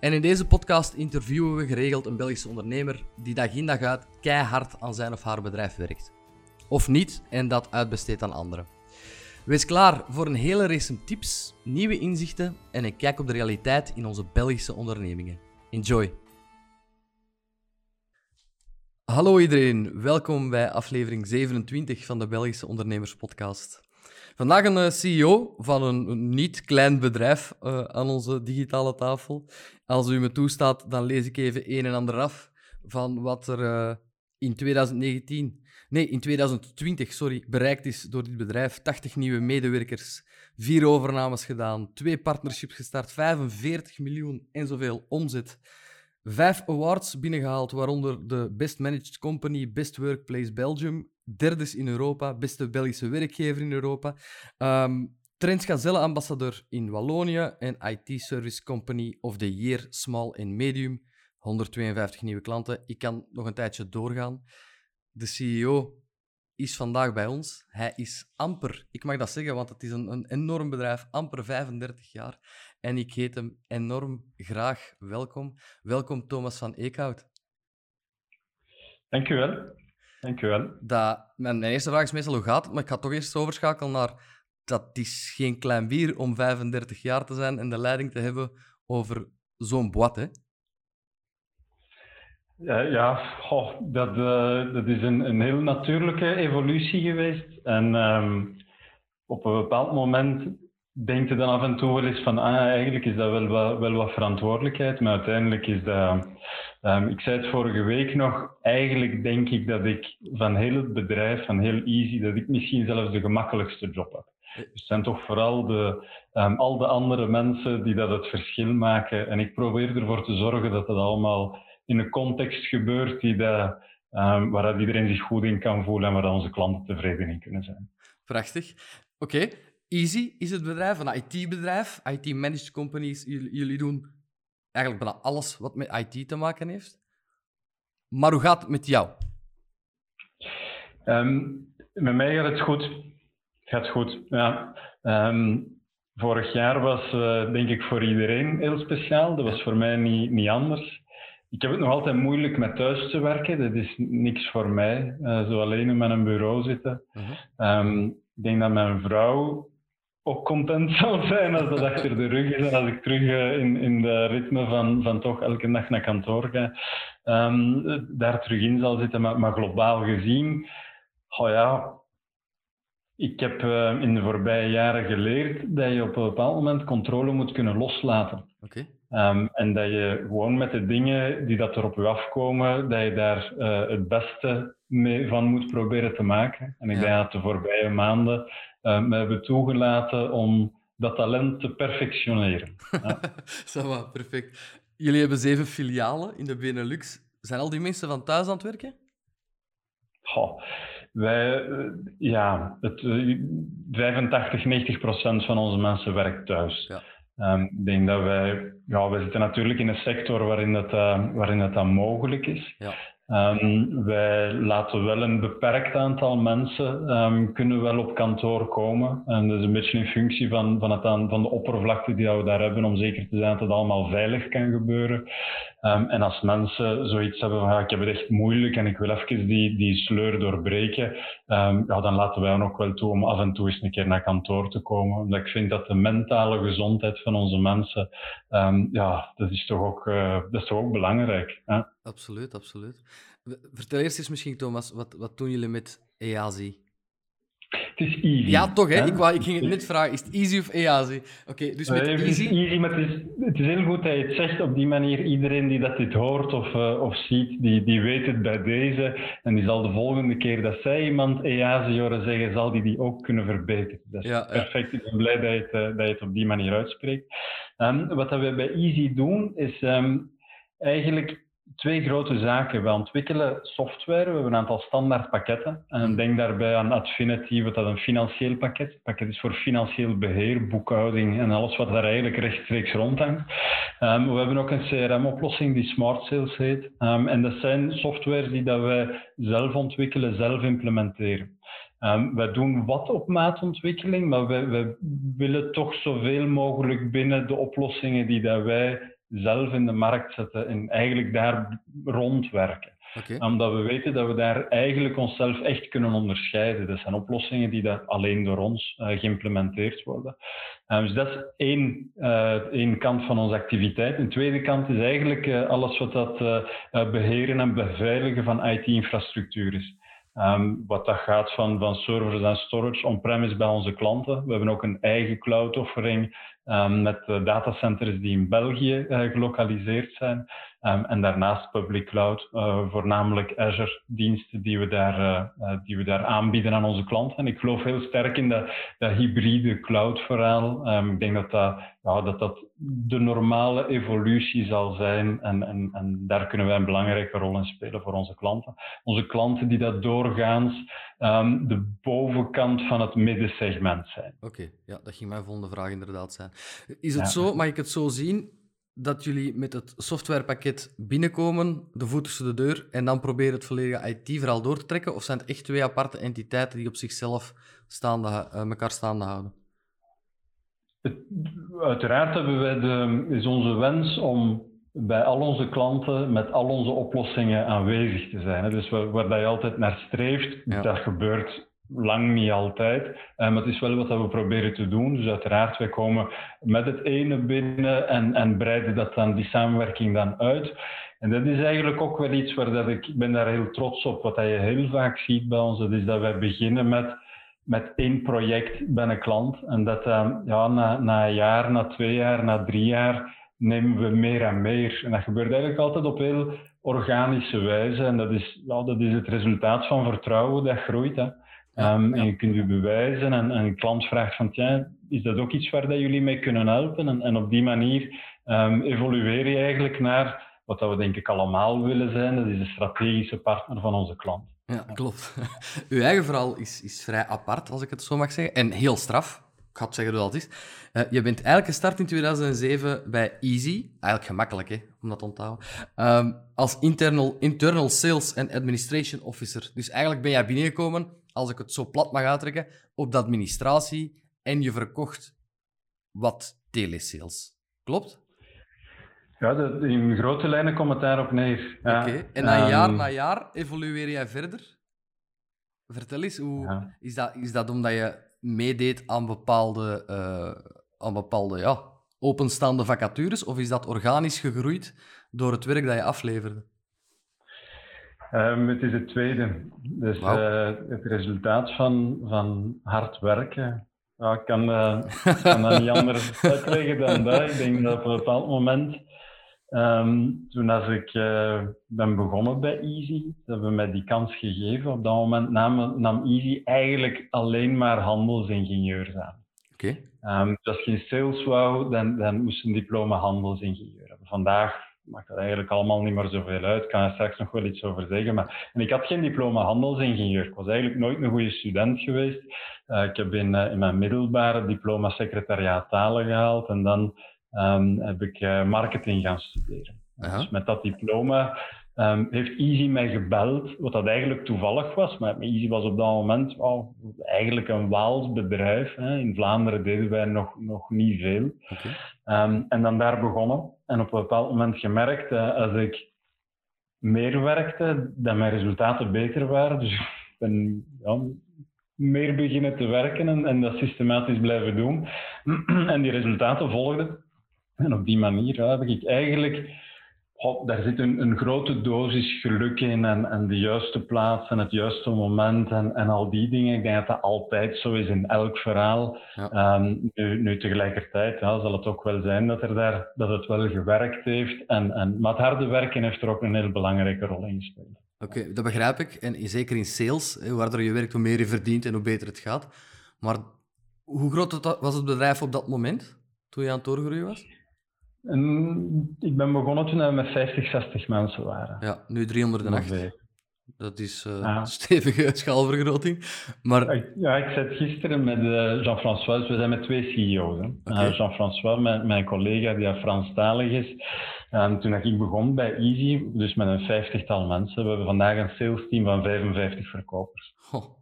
En in deze podcast interviewen we geregeld een Belgische ondernemer die dag in dag uit keihard aan zijn of haar bedrijf werkt. Of niet en dat uitbesteedt aan anderen. Wees klaar voor een hele race tips, nieuwe inzichten en een kijk op de realiteit in onze Belgische ondernemingen. Enjoy! Hallo iedereen, welkom bij aflevering 27 van de Belgische Ondernemers Podcast. Vandaag een eh, CEO van een niet klein bedrijf uh, aan onze digitale tafel. Als u me toestaat, dan lees ik even een en ander af van wat er uh, in 2019, nee, in 2020, sorry, bereikt is door dit bedrijf. 80 nieuwe medewerkers, vier overnames gedaan, twee partnerships gestart, 45 miljoen en zoveel omzet. Vijf awards binnengehaald, waaronder de Best Managed Company, Best Workplace Belgium, derde in Europa, beste Belgische werkgever in Europa. Um, Trends Gazelle-ambassadeur in Wallonië en IT Service Company of the Year Small and Medium. 152 nieuwe klanten. Ik kan nog een tijdje doorgaan. De CEO is vandaag bij ons. Hij is amper, ik mag dat zeggen, want het is een, een enorm bedrijf, amper 35 jaar. En ik heet hem enorm graag welkom. Welkom Thomas van Eekhout. Dank u wel. Dank u wel. Dat, mijn, eerste vraag is meestal hoe gaat maar ik ga toch eerst overschakelen naar dat is geen klein bier om 35 jaar te zijn en de leiding te hebben over zo'n boat, hè? Ja, ja dat, uh, dat is een, een heel natuurlijke evolutie geweest. En um, op een bepaald moment denk je dan af en toe wel eens van, ah, eigenlijk is dat wel wat, wel wat verantwoordelijkheid, maar uiteindelijk is dat, um, ik zei het vorige week nog, eigenlijk denk ik dat ik van heel het bedrijf, van heel Easy, dat ik misschien zelfs de gemakkelijkste job heb. Dus het zijn toch vooral de, um, al de andere mensen die dat het verschil maken. En ik probeer ervoor te zorgen dat dat allemaal in een context gebeurt die um, waar iedereen zich goed in kan voelen en waar onze klanten tevreden in kunnen zijn. Prachtig. Oké, Easy is het bedrijf, een IT-bedrijf, IT-managed companies. Jullie doen eigenlijk bijna alles wat met IT te maken heeft. Maar hoe gaat het met jou? Um, met mij gaat het goed. Gaat goed. Ja. Um, vorig jaar was uh, denk ik voor iedereen heel speciaal. Dat was voor mij niet, niet anders. Ik heb het nog altijd moeilijk met thuis te werken. Dat is niks voor mij. Uh, zo alleen met een bureau zitten. Uh -huh. um, ik denk dat mijn vrouw ook content zal zijn als dat achter de rug is en als ik terug uh, in, in de ritme van, van toch elke dag naar kantoor ga, um, daar terug in zal zitten. Maar, maar globaal gezien, oh ja, ik heb uh, in de voorbije jaren geleerd dat je op een bepaald moment controle moet kunnen loslaten. Okay. Um, en dat je gewoon met de dingen die dat er op je afkomen, dat je daar uh, het beste mee van moet proberen te maken. En ik ja. denk dat de voorbije maanden me hebben toegelaten om dat talent te perfectioneren. Ja. Zo, perfect. Jullie hebben zeven filialen in de Benelux. Zijn al die mensen van thuis aan het werken? Goh. Wij, ja, het, 85, 90 procent van onze mensen werkt thuis. Ja. Um, ik denk dat wij, ja, wij zitten natuurlijk in een sector waarin dat, uh, waarin dat, dat mogelijk is. Ja. Um, wij laten wel een beperkt aantal mensen um, kunnen wel op kantoor komen. En dat is een beetje in functie van, van, het aan, van de oppervlakte die we daar hebben, om zeker te zijn dat het allemaal veilig kan gebeuren. Um, en als mensen zoiets hebben van ik heb het echt moeilijk en ik wil even die, die sleur doorbreken, ja, dan laten wij ook wel toe om af en toe eens een keer naar kantoor te komen. Omdat ik vind dat de mentale gezondheid van onze mensen, ja, dat is toch ook, uh, dat is toch ook belangrijk. Absoluut, absoluut. Vertel eerst eens misschien, Thomas, wat, wat doen jullie met EASI? Het is easy. Ja, toch, hè? Ik, wou, ik ging het net vragen. Is het easy of EASI? Oké, okay, dus met easy... Het is easy, maar het is, het is heel goed dat je het zegt op die manier. Iedereen die dat dit hoort of, uh, of ziet, die, die weet het bij deze. En die zal de volgende keer dat zij iemand EASI horen zeggen, zal die die ook kunnen verbeteren. Dat is ja, perfect. Ja. Ik ben blij dat je, het, uh, dat je het op die manier uitspreekt. Um, wat dat we bij Easy doen, is um, eigenlijk twee grote zaken. We ontwikkelen software, we hebben een aantal standaard pakketten. En denk daarbij aan Adfinity, wat dat een financieel pakket. Het pakket is voor financieel beheer, boekhouding en alles wat daar eigenlijk rechtstreeks rondhangt. Um, we hebben ook een CRM-oplossing die Smart Sales heet. Um, en dat zijn software die dat wij zelf ontwikkelen, zelf implementeren. Um, wij doen wat op maatontwikkeling, maar wij, willen toch zoveel mogelijk binnen de oplossingen die dat wij zelf in de markt zetten en eigenlijk daar rondwerken. Omdat we weten dat we daar eigenlijk onszelf echt kunnen onderscheiden. Dat zijn oplossingen die daar alleen door ons uh, geïmplementeerd worden. Um, dus dat is één, uh, één kant van onze activiteit. Een tweede kant is eigenlijk alles wat dat beheren en beveiligen van IT-infrastructuur is. Um, wat dat gaat van, van servers en storage on-premise bij onze klanten. We hebben ook een eigen cloud-offering met datacenters die in België uh, gelokaliseerd zijn. Um, en daarnaast public cloud, uh, voornamelijk Azure-diensten die, we daar, uh, die we daar aanbieden aan onze klanten. En ik geloof heel sterk in dat, dat hybride cloud-verhaal. Um, ik denk dat dat, ja, dat dat de normale evolutie zal zijn. En, en, en daar kunnen wij een belangrijke rol in spelen voor onze klanten. Onze klanten die dat doorgaans um, de bovenkant van het middensegment zijn. Oké, ja, dat ging mijn volgende vraag inderdaad zijn. Is het zo, mag ik het zo zien, dat jullie met het softwarepakket binnenkomen, de voet tussen de deur, en dan proberen het volledige IT-verhaal door te trekken? Of zijn het echt twee aparte entiteiten die op zichzelf staande, uh, elkaar staande houden? uiteraard hebben wij de, is onze wens om bij al onze klanten met al onze oplossingen aanwezig te zijn. Dus waar, waar je altijd naar streeft, dat gebeurt lang niet altijd. Um, het is wel wat we proberen te doen. Dus uiteraard, wij komen met het ene binnen en, en breiden dat dan, die samenwerking dan uit. En dat is eigenlijk ook wel iets waar dat ik, ben daar heel trots op. Wat je heel vaak ziet bij ons, dat is dat wij beginnen met, met één project bij een klant. En dat dan ja, na, na een jaar, na twee jaar, na drie jaar nemen we meer en meer. En dat gebeurt eigenlijk altijd op heel organische wijze. En dat is, ja, dat is het resultaat van vertrouwen dat groeit. Hè. Um, En je kunt je bewijzen en, en, een klant vraagt van, tja, is dat ook iets waar dat jullie mee kunnen helpen? En, en op die manier um, evolueer je eigenlijk naar wat dat we denk ik allemaal willen zijn. Dat is de strategische partner van onze klant. Ja, klopt. Uw eigen verhaal is, is vrij apart, als ik het zo mag zeggen, en heel straf. Ik ga het zeggen dat het is. Uh, je bent eigenlijk gestart in 2007 bij Easy. Eigenlijk gemakkelijk, hè, om dat te onthouden. Um, als internal, internal Sales and Administration Officer. Dus eigenlijk ben jij binnengekomen als ik het zo plat mag uitdrukken, op de administratie en je verkocht wat telesales. Klopt? Ja, de, in grote lijnen komt het daarop neer. Ja. Oké, en dan jaar ehm, na jaar evolueer jij verder? Vertel eens, hoe, is, dat, is dat omdat je meedeed aan bepaalde, uh, aan bepaalde ja, openstaande vacatures, of is dat organisch gegroeid door het werk dat je afleverde? Um, het is het tweede. Dus uh, het resultaat van, van hard werken. Ja, ik kan, uh, kan dat niet anders uitleggen dan dat. Ik denk dat op een bepaald moment, um, toen als ik uh, ben begonnen bij Easy, hebben we mij die kans gegeven. Op dat moment nam, nam Easy eigenlijk alleen maar handelsingenieurs aan. Oké. Okay. Um, dus als je in sales wou, dan, dan moest je een diploma handelsingenieur hebben. Vandaag maakt dat eigenlijk allemaal niet meer zoveel uit. Ik kan er straks nog wel iets over zeggen. Maar... En ik had geen diploma handelsingenieur. Ik was eigenlijk nooit een goede student geweest. Uh, ik heb in, uh, in mijn middelbare diploma secretariaat talen gehaald. En dan um, heb ik uh, marketing gaan studeren. Dus met dat diploma Um, heeft Easy mij gebeld, wat dat eigenlijk toevallig was. Maar Easy was op dat moment oh, eigenlijk een Waals bedrijf. Hè. In Vlaanderen deden wij nog, nog niet veel. Okay. Um, en dan daar begonnen. En op een bepaald moment gemerkt, uh, als ik meer werkte, dat mijn resultaten beter waren. Dus ik ben ja, meer beginnen te werken en, en dat systematisch blijven doen. en die resultaten volgden. En op die manier ja, heb ik eigenlijk Daar zit een, een, grote dosis geluk in en, en, de juiste plaats en het juiste moment en, en, al die dingen. Ik denk dat dat altijd zo is in elk verhaal. Ja. Um, nu, nu, tegelijkertijd ja, zal het ook wel zijn dat, er daar, dat het wel gewerkt heeft. En, en, maar het harde werken heeft er ook een heel belangrijke rol in gespeeld. Oké, dat begrijp ik. En zeker in sales, hoe harder je werkt, hoe meer je verdient en hoe beter het gaat. Maar hoe groot was het bedrijf op dat moment, toen je aan het doorgroeien was? En ik ben begonnen toen we met 50, 60 mensen waren. Ja, nu 308. Dat is uh, ja. stevige schaalvergroting. Maar... Ja, ik zat gisteren met uh, Jean-François, we zijn met twee CEO's. Okay. Uh, Jean-François, mijn, mijn, collega die Franstalig is. En toen ik begon bij Easy, dus met een vijftigtal mensen, we hebben vandaag een sales team van 55 verkopers. Oh.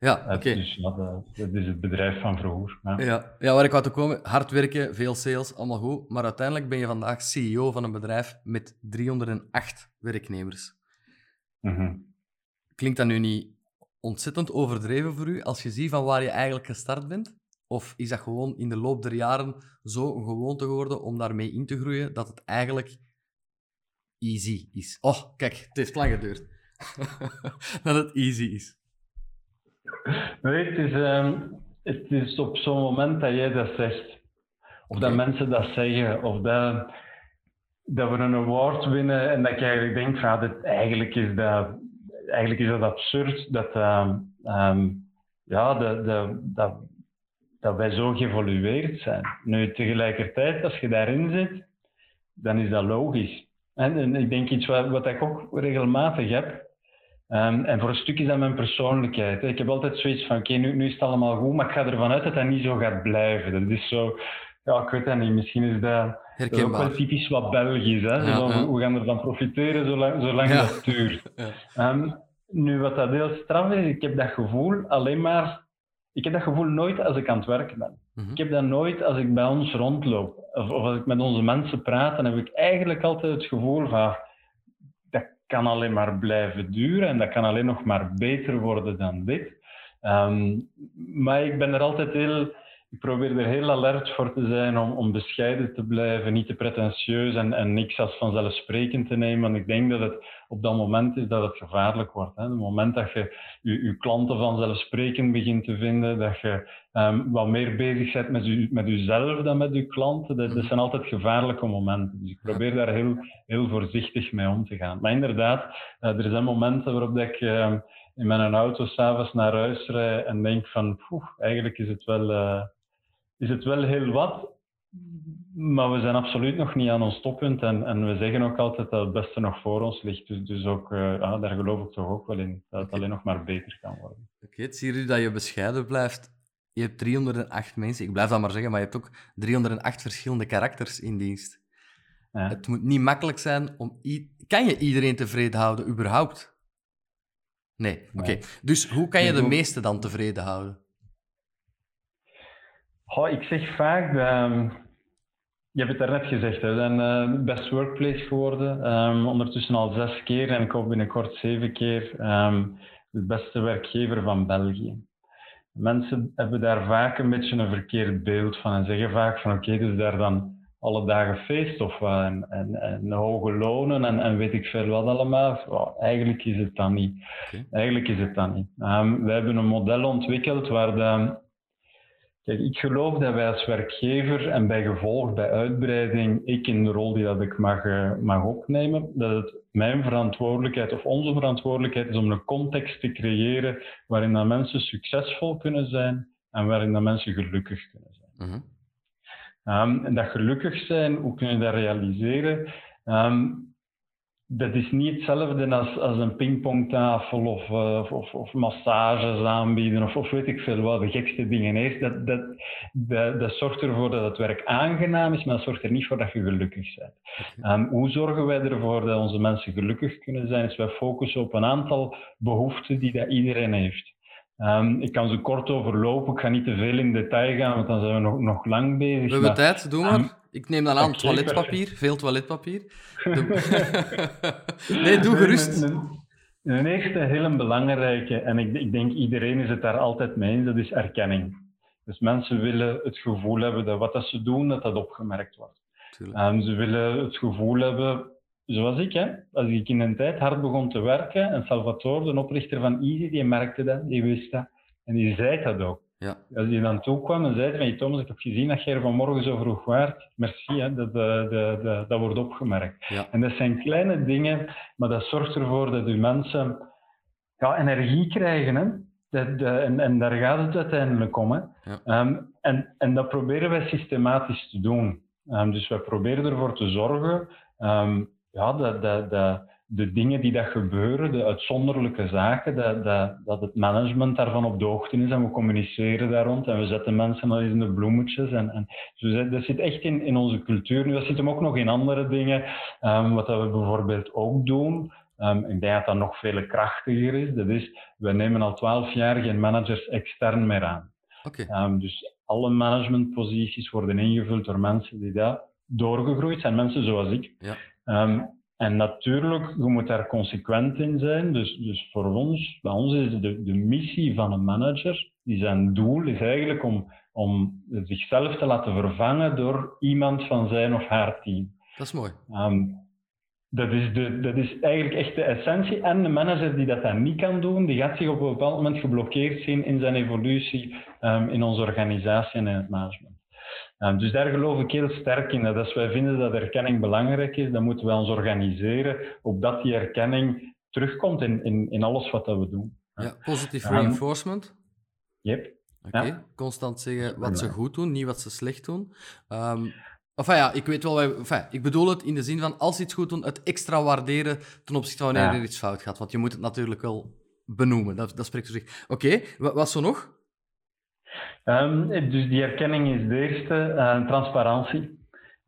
Ja, oké. Dus ja, dat, is het bedrijf van vroeger. Ja. Ja, ja, waar ik wou te komen, hard werken, veel sales, allemaal goed. Maar uiteindelijk ben je vandaag CEO van een bedrijf met 308 werknemers. Mm Klinkt dat nu niet ontzettend overdreven voor u als je ziet van waar je eigenlijk gestart bent? Of is dat gewoon in de loop der jaren zo een gewoonte geworden om daarmee in te groeien dat het eigenlijk easy is? Oh, kijk, het heeft lang geduurd. dat het easy is. Nee, het is, ehm, het is op zo'n moment dat jij dat zegt, of dat mensen dat zeggen, of dat, dat we een award winnen en dat je eigenlijk denkt, van, dat, eigenlijk is dat eigenlijk is dat absurd dat, uh, um, ja, de, de, dat, dat wij zo geëvolueerd zijn. Nu, tegelijkertijd, als je daarin zit, dan is dat logisch. En, en ik denk iets wat, wat ik ook regelmatig heb, um, en voor een stuk is dat mijn persoonlijkheid. Ik heb altijd zoiets van, oké, nu, nu is het allemaal goed, maar ik ga ervan uit dat dat niet zo gaat blijven. Dat is zo, ja, ik weet het niet, misschien is dat, dat ook wel typisch wat Belgisch. Hè? Ja, We gaan ervan profiteren zolang, zolang ja. dat duurt. Um, nu, wat dat heel straf is, ik heb dat gevoel alleen maar... Ik heb dat gevoel nooit als ik aan het werken ben. Mhm. Ik heb dat nooit als ik bij ons rondloop. Of, of, als ik met onze mensen praat, dan heb ik eigenlijk altijd het gevoel van... Kan alleen maar blijven duren en dat kan alleen nog maar beter worden dan dit. Um, maar ik ben er altijd heel ik probeer er heel alert voor te zijn om, om bescheiden te blijven, niet te pretentieus en, en niks als vanzelfsprekend te nemen. Want ik denk dat het op dat moment is dat het gevaarlijk wordt. Hè. Het moment dat je je, klanten vanzelfsprekend begint te vinden, dat je um, wat meer bezig bent met, met jezelf dan met je klanten, dat, zijn altijd gevaarlijke momenten. Dus ik probeer daar heel, heel voorzichtig mee om te gaan. Maar inderdaad, uh, er zijn momenten waarop ik... Uh, in mijn auto s'avonds naar huis rijd en denk van, eigenlijk is het wel, uh, is het wel heel wat, maar we zijn absoluut nog niet aan ons toppunt en, en we zeggen ook altijd dat het beste nog voor ons ligt. Dus, dus ook, uh, ja, daar geloof ik toch ook wel in, dat het alleen nog maar beter kan worden. Oké, okay, het zie je dat je bescheiden blijft. Je hebt 308 mensen, ik blijf dat maar zeggen, maar je hebt ook 308 verschillende karakters in dienst. Ja. Het moet niet makkelijk zijn om... Kan je iedereen tevreden houden, überhaupt? Nee, oké. Dus hoe kan je de meeste dan tevreden houden? Ik zeg vaak, um, je hebt het daarnet gezegd, we zijn uh, best workplace geworden. Um, ondertussen al zes keer en ik hoop binnenkort zeven keer um, de beste werkgever van België. Mensen hebben daar vaak een beetje een verkeerd beeld van en zeggen vaak van oké, okay, dus daar dan alle dagen feest of uh, en, en, en, hoge lonen en, en, weet ik veel wat allemaal. Well, eigenlijk is het dan niet. Okay. Eigenlijk is het dan niet. Um, we hebben een model ontwikkeld waar de Kijk, ik geloof dat wij als werkgever en bij gevolg, bij uitbreiding, ik in de rol die dat ik mag, uh, mag opnemen, dat het mijn verantwoordelijkheid of onze verantwoordelijkheid is om een context te creëren waarin dat mensen succesvol kunnen zijn en waarin dat mensen gelukkig kunnen zijn. -hmm. um, en dat gelukkig zijn, hoe kun je dat realiseren? Um, dat is niet hetzelfde als, als een pingpongtafel of, uh, of, of, massages aanbieden of, of weet ik veel wat, de gekste dingen. Eerst, dat, dat, dat, dat, zorgt ervoor dat het werk aangenaam is, maar dat zorgt er niet voor dat je gelukkig bent. Um, hoe zorgen wij ervoor dat onze mensen gelukkig kunnen zijn? Is wij focussen op een aantal behoeften die dat iedereen heeft. Um, ik kan ze kort overlopen, ik ga niet te veel in detail gaan, want dan zijn we nog, nog lang bezig. We hebben tijd, doe maar. Ik neem dan aan toiletpapier, veel toiletpapier. nee, doe gerust. Een, eerste heel belangrijke, en ik, ik, denk iedereen is het daar altijd mee eens, dat is erkenning. Dus mensen willen het gevoel hebben dat wat dat ze doen, dat dat opgemerkt wordt. Um, ze willen het gevoel hebben, zoals ik, hè, als ik in een tijd hard begon te werken, en Salvatore, de oprichter van Easy, die merkte dat, die wist dat. En die zei dat ook. Ja. Als die dan toe kwam en zei van, Thomas, ik heb gezien dat jij er vanmorgen zo vroeg waart. Merci, hè, dat, dat, dat, dat wordt opgemerkt. Ja. En dat zijn kleine dingen, maar dat zorgt ervoor dat uw mensen ja, energie krijgen. Hè. Dat, en, en, daar gaat het uiteindelijk om. Hè. Ja. Um, en, en dat proberen wij systematisch te doen. Um, dus wij proberen ervoor te zorgen um, ja, dat, dat, dat de dingen die dat gebeuren, de uitzonderlijke zaken, dat, dat, dat het management daarvan op de hoogte is en we communiceren daar rond en we zetten mensen al eens in de bloemetjes. En, en, dus dat zit echt in, in onze cultuur. Nu, dat zit hem ook nog in andere dingen. Um, wat dat we bijvoorbeeld ook doen, um, ik denk dat dat nog veel krachtiger is, dat is, we nemen al twaalf jaar geen managers extern meer aan. Okay. Um, dus alle managementposities worden ingevuld door mensen die daar doorgegroeid zijn, mensen zoals ik. Ja. En natuurlijk, je moet daar consequent in zijn. Dus, dus voor ons, bij ons is de, de missie van een manager, die zijn doel is eigenlijk om, om zichzelf te laten vervangen door iemand van zijn of haar team. Dat is mooi. Um, dat is, de, dat is eigenlijk echt de essentie. En de manager die dat dan niet kan doen, die gaat zich op een bepaald moment geblokkeerd zien in zijn evolutie um, in onze organisatie en in het management. Um, dus daar geloof ik heel sterk in. Dat als wij vinden dat erkenning belangrijk is, dan moeten we ons organiseren opdat die erkenning terugkomt in, in, in alles wat dat we doen. Ja, positieve um, reinforcement. Yep. Oké, okay. constant zeggen wat ze goed doen, niet wat ze slecht doen. Um, enfin ja, ik weet wel, enfin, ik bedoel het in de zin van als ze iets goed doen, het extra waarderen ten opzichte van wanneer ja. er iets fout gaat. Want je moet het natuurlijk wel benoemen, dat, dat spreekt voor zich. Oké, okay, wat zo nog? Um, dus die erkenning is de eerste, uh, transparantie.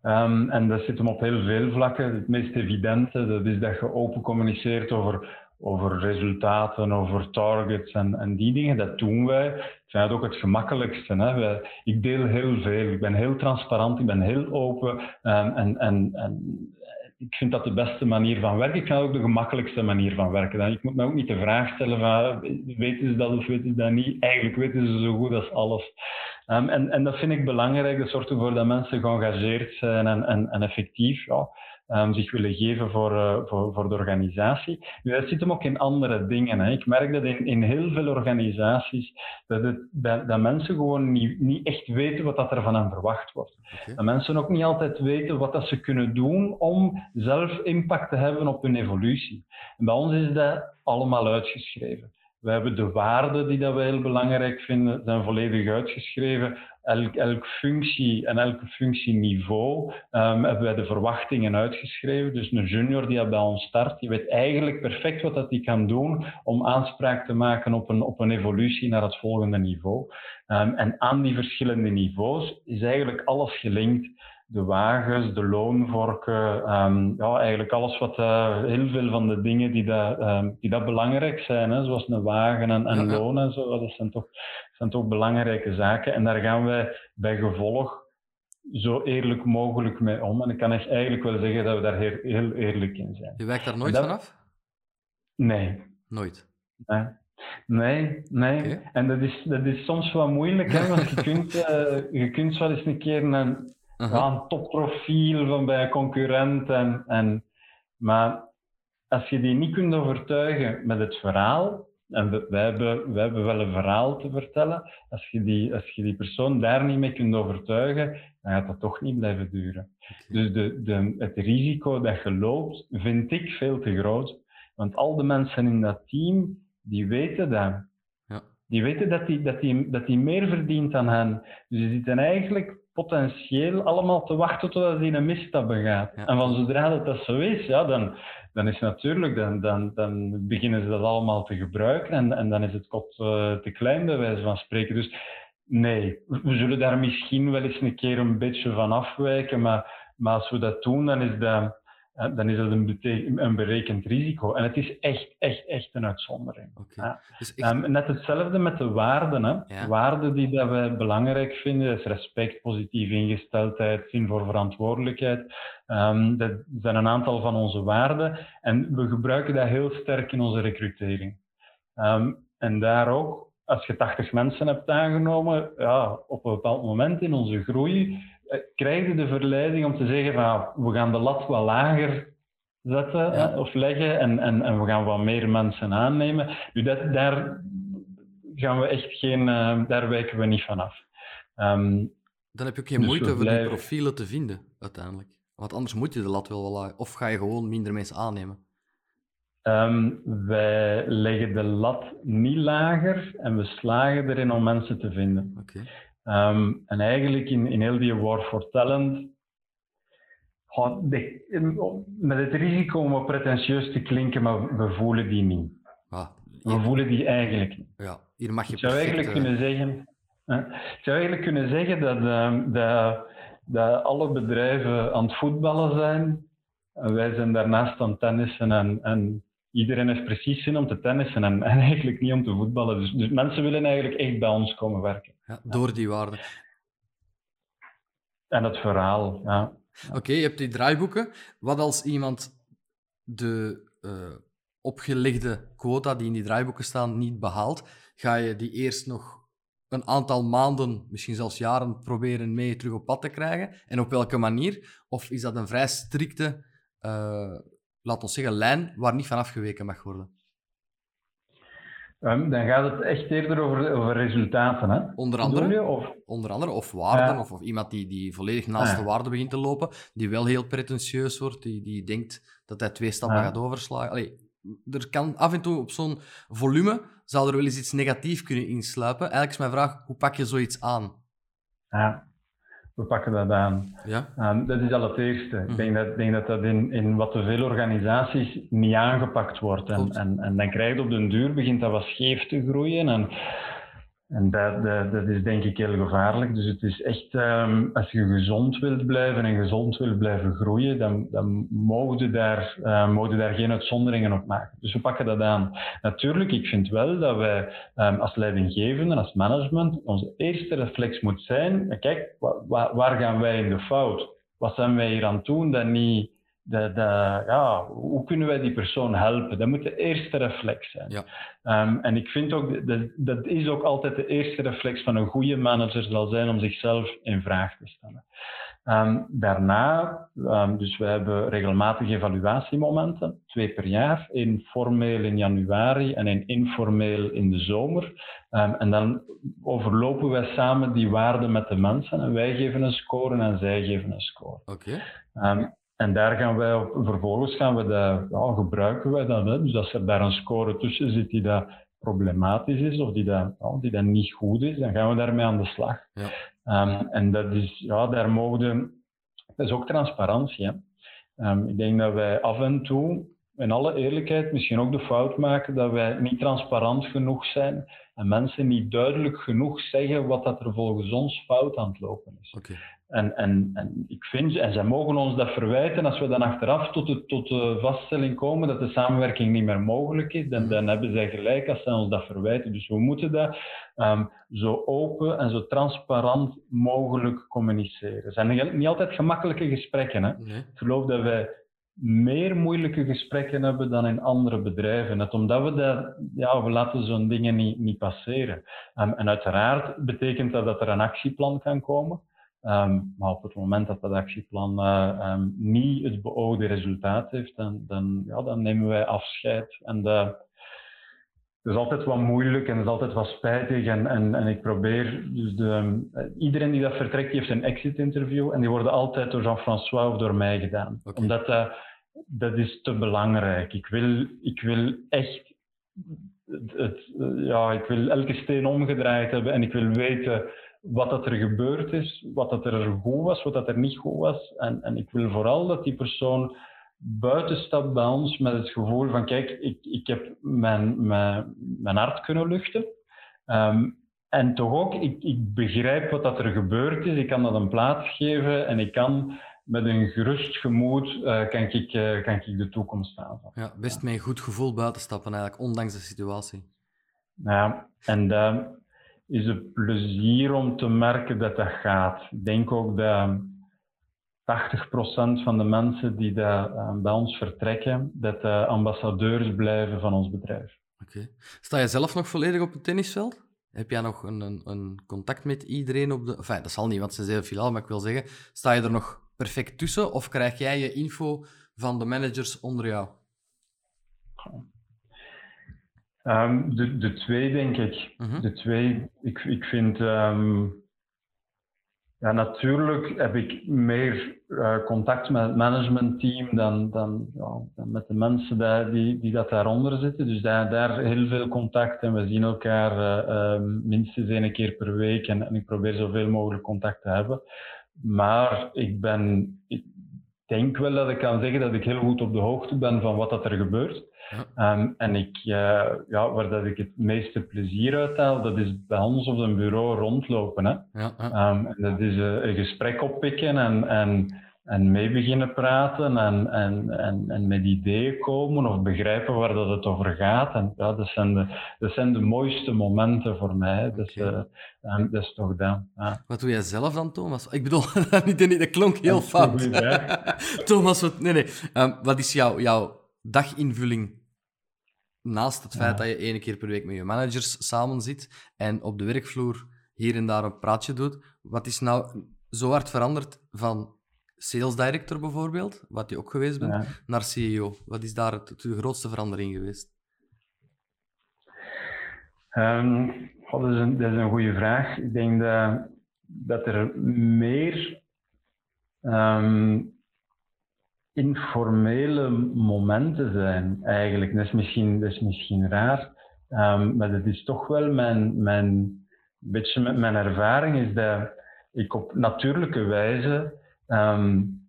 Um, en dat zit hem op heel veel vlakken. Het meest evidente dat is dat je open communiceert over, over resultaten, over targets en, en die dingen. Dat doen wij. Ik vind ook het gemakkelijkste. Hè. Ik deel heel veel. Ik ben heel transparant, ik ben heel open. Um, en, en, en ik vind dat de beste manier van werken. Ik vind dat ook de gemakkelijkste manier van werken. Ik moet me ook niet de vraag stellen van weten ze dat of weten ze dat niet. Eigenlijk weten ze zo goed als alles. Um, en, en dat vind ik belangrijk. Dat zorgt ervoor dat mensen geëngageerd zijn en, en, en effectief. Ja um, zich willen geven voor, uh, voor, voor de organisatie. Nu, dat zit hem ook in andere dingen. Hè. Ik merk dat in, in heel veel organisaties dat, het, dat, dat mensen gewoon niet, niet echt weten wat dat er van hen verwacht wordt. Okay. Dat mensen ook niet altijd weten wat dat ze kunnen doen om zelf impact te hebben op hun evolutie. En bij ons is dat allemaal uitgeschreven. We hebben de waarden die dat we heel belangrijk vinden, zijn volledig uitgeschreven. Elk, elk functie en elke functieniveau um, hebben wij de verwachtingen uitgeschreven. Dus een junior die bij ons start, die weet eigenlijk perfect wat dat kan doen om aanspraak te maken op een, op een evolutie naar het volgende niveau. Um, en aan die verschillende niveaus is eigenlijk alles gelinkt de wagens, de loonvorken, um, ja, eigenlijk alles wat, uh, heel veel van de dingen die, dat, um, die dat belangrijk zijn, hè, zoals een wagen en, en ja, loon en zo, dat zijn toch, zijn toch belangrijke zaken. En daar gaan wij bij gevolg zo eerlijk mogelijk mee om. En ik kan echt eigenlijk wel zeggen dat we daar heel, heel eerlijk in zijn. Je werkt daar nooit dat... vanaf? Nee. Nooit? Nee. Nee, nee. Okay. En dat is, dat is soms wel moeilijk, hè, want je kunt, uh, je kunt wel eens een keer een, -huh. een topprofiel van bij een concurrent. En, en, maar als je die niet kunt overtuigen met het verhaal, en we, wij, hebben, wij hebben wel een verhaal te vertellen, als je, die, als je die persoon daar niet mee kunt overtuigen, dan gaat dat toch niet blijven duren. Dus de, de, het risico dat je loopt, vind ik veel te groot. Want al de mensen in dat team, die weten dat. Ja. Die weten dat die, dat, die, dat die meer verdient dan hen. Dus die zitten eigenlijk potentieel allemaal te wachten totdat hij een misstap begaat. Ja. En van zodra dat, dat zo is, ja, dan, dan is natuurlijk, dan, dan, dan beginnen ze dat allemaal te gebruiken en, en dan is het kot uh, te klein, bij wijze van spreken. Dus nee, we zullen daar misschien wel eens een keer een beetje van afwijken, maar, maar als we dat doen, dan is dat dan is dat een, een, berekend risico. En het is echt, echt, echt een uitzondering. Okay. Ja. Dus um, net hetzelfde met de waarden. Hè. Ja. Waarden die dat wij belangrijk vinden, is respect, positieve ingesteldheid, zin voor verantwoordelijkheid. Um, dat zijn een aantal van onze waarden. En we gebruiken dat heel sterk in onze recrutering. Um, en daar ook, als je 80 mensen hebt aangenomen, ja, op een bepaald moment in onze groei krijg je de verleiding om te zeggen van we gaan de lat wat lager zetten ja. of leggen en, en, en we gaan wat meer mensen aannemen. Nu dat, daar gaan we echt geen, uh, daar wijken we niet vanaf. Um, Dan heb je ook geen dus moeite om die profielen te vinden, uiteindelijk. Want anders moet je de lat wel lager. Of ga je gewoon minder mensen aannemen? Um, wij leggen de lat niet lager en we slagen erin om mensen te vinden. Okay. Um, en eigenlijk in, in heel die War for Talent met het risico om wat pretentieus te klinken, maar we voelen die niet. Ah, we voelen die eigenlijk niet. Ja, hier mag je ik zou eigenlijk kunnen zeggen, ik zou eigenlijk kunnen zeggen dat, ehm, dat, dat alle bedrijven aan het voetballen zijn. En wij zijn daarnaast aan het tennissen en, en iedereen heeft precies zin om te tennissen en, en eigenlijk niet om te voetballen. Dus, dus, mensen willen eigenlijk echt bij ons komen werken. Ja, door die waarden. En het verhaal, ja. Oké, je hebt die draaiboeken. Wat als iemand de uh, opgelegde quota die in die draaiboeken staan niet behaalt? Ga je die eerst nog een aantal maanden, misschien zelfs jaren, proberen mee terug op pad te krijgen? En op welke manier? Of is dat een vrij strikte, uh, laat ons zeggen, lijn waar niet van afgeweken mag worden? Um, dan gaat het echt eerder over, over resultaten. Hè? Onder andere, of? onder andere, of waarden, of, of, iemand die, die volledig naast de waarde begint te lopen, die wel heel pretentieus wordt, die, die denkt dat hij twee stappen gaat overslagen. Allee, er kan af en toe op zo'n volume, zou er wel eens iets negatiefs kunnen insluipen. Eigenlijk is mijn vraag, hoe pak je zoiets aan? Ja, we pakken dat aan. Ja? Um, dat is al het eerste. Ik mhm. denk dat, denk dat dat in, in wat te veel organisaties niet aangepakt wordt. En, en, en, dan krijg je op den duur, begint dat wat scheef te groeien. En en dat, dat, dat, is denk ik heel gevaarlijk. Dus het is echt, um, als je gezond wilt blijven en gezond wilt blijven groeien, dan, dan mogen daar, uh, daar geen uitzonderingen op maken. Dus we pakken dat aan. Natuurlijk, ik vind wel dat wij um, als leidinggevende, als management, onze eerste reflex moet zijn, kijk, waar, waar gaan wij in de fout? Wat zijn wij hier aan het doen dat niet de, de, ja, hoe kunnen wij die persoon helpen? Dat moet de eerste reflex zijn. Ja. Um, en ik vind ook, dat, dat is ook altijd de eerste reflex van een goede manager zal zijn om zichzelf in vraag te stellen. Um, daarna, um, dus we hebben regelmatig evaluatiemomenten, twee per jaar, één formeel in januari en één informeel in de zomer. en dan overlopen wij samen die waarden met de mensen en wij geven een score en zij geven een score. Oké. En daar gaan wij op, vervolgens gaan we dat, ja, gebruiken wij dat. Hè. Dus als er daar een score tussen zit die dat problematisch is of die dat, ja, die dat niet goed is, dan gaan we daarmee aan de slag. Ja. Um, en dat is, ja, daar mogen dat is ook transparantie. Hè. Um, ik denk dat wij af en toe, in alle eerlijkheid, misschien ook de fout maken dat wij niet transparant genoeg zijn en mensen niet duidelijk genoeg zeggen wat dat er volgens ons fout aan het lopen is. Okay. En, en, en ik vind, en zij mogen ons dat verwijten als we dan achteraf tot de, tot de vaststelling komen dat de samenwerking niet meer mogelijk is, dan, dan hebben zij gelijk als zij ons dat verwijten. Dus we moeten dat um, zo open en zo transparant mogelijk communiceren. Het zijn niet altijd gemakkelijke gesprekken. Hè? Ik geloof dat wij meer moeilijke gesprekken hebben dan in andere bedrijven. Net omdat we dat, ja, we laten zo'n dingen niet, niet passeren. Um, en uiteraard betekent dat dat er een actieplan kan komen. Um, maar op het moment dat dat actieplan uh, um, niet het beoogde resultaat heeft, dan, dan, ja, dan nemen wij afscheid. En de, het is altijd wat moeilijk en is altijd wat spijtig. En, en, en ik probeer, dus de, iedereen die dat vertrekt, die heeft een exit-interview. En die worden altijd door Jean-François of door mij gedaan. Omdat dat, dat is te belangrijk. Ik wil, ik wil echt, het, het, ja, ik wil elke steen omgedraaid hebben en ik wil weten wat dat er gebeurd is, wat dat er goed was, wat dat er niet goed was. En, en ik wil vooral dat die persoon buiten stapt bij ons met het gevoel van kijk, ik, ik heb mijn, mijn, mijn hart kunnen luchten. Ehm, en toch ook, ik, ik begrijp wat dat er gebeurd is, ik kan dat een plaats geven en ik kan met een gerust gemoed uh, kan, ik, uh, kan ik de toekomst aanvallen. Ja, best met een goed gevoel buiten stappen eigenlijk, ondanks de situatie. Ja, en uh, is het plezier om te merken dat dat gaat. Ik denk ook dat 80% van de mensen die dat, uh, bij ons vertrekken, dat uh, ambassadeurs blijven van ons bedrijf. Oké. Sta je zelf nog volledig op het tennisveld? Heb jij nog een, een, een contact met iedereen op de... Enfin, dat zal niet, want ze zijn filiaal, maar ik wil zeggen, sta je er nog perfect tussen of krijg jij je info van de managers onder jou? Um, de, de twee, denk ik. Mhm. De twee, ik, ik vind. Um, ja, natuurlijk heb ik meer uh, contact met het managementteam dan, dan, ja, dan met de mensen die, die, die dat daaronder zitten. Dus daar, daar heel veel contact en we zien elkaar uh, um, minstens één keer per week en, en, ik probeer zoveel mogelijk contact te hebben. Maar ik ben, ik denk wel dat ik kan zeggen dat ik heel goed op de hoogte ben van wat dat er gebeurt. Ehm, en ik, uh, ja, waar dat ik het meeste plezier uit haal, dat is bij ons op een bureau rondlopen. Hè. Ja, ehm, en dat is uh, een gesprek oppikken en, en en mee beginnen praten en, en, en, en met ideeën komen of begrijpen waar dat het over gaat. En ja, dat zijn de, dat zijn de mooiste momenten voor mij. Dus dat is toch. Ja. Wat doe jij zelf dan, Thomas? Ik bedoel, niet, dat klonk heel fout. Thomas, wat, nee, nee. Wat is jouw, jouw daginvulling naast het feit dat je één keer per week met je managers samen zit en op de werkvloer hier en daar een praatje doet? Wat is nou zo hard veranderd van sales director bijvoorbeeld, wat je ook geweest bent, naar CEO? Wat is daar het, de grootste verandering geweest? Um, dat, is een, dat is een goede vraag. Ik denk dat, dat er meer um, informele momenten zijn, eigenlijk. Dat is misschien, dat is misschien raar, um, maar dat is toch wel mijn, mijn, beetje mijn ervaring, is dat ik op natuurlijke wijze Um,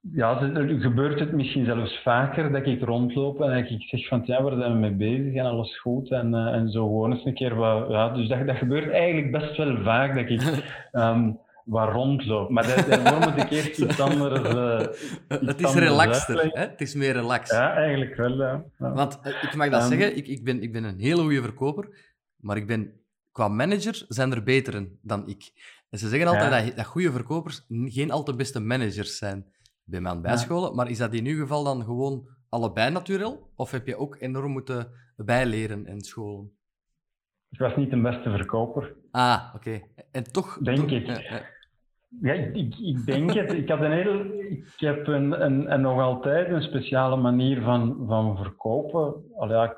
ja, gebeurt het misschien zelfs vaker dat ik rondloop en dat ik zeg van ja, waar zijn we mee bezig en alles goed en, uh, en zo gewoon eens een keer wat, ja, dus dat, dat gebeurt eigenlijk best wel vaak dat ik um, wat rondloop. Maar daarvoor moet ik eerst iets anders uh, iets Het is relaxter, hè? Het is meer relaxed. Ja, eigenlijk wel, ja. Want uh, ik mag dat um, zeggen, ik, ik, ben, ik ben een hele goede verkoper, maar ik ben, qua manager zijn er beteren dan ik. En ze zeggen altijd dat, dat goede verkopers geen al te beste managers zijn bij mij aan bijscholen. Maar is dat in uw geval dan gewoon allebei natuurlijk? Of heb je ook enorm moeten bijleren en scholen? Ik was niet de beste verkoper. Ah, oké. En toch... Denk ik. Ja, ik, ik, denk het. Ik, had een heel, ik heb een, een, een, nog altijd een speciale manier van, van verkopen. Allee,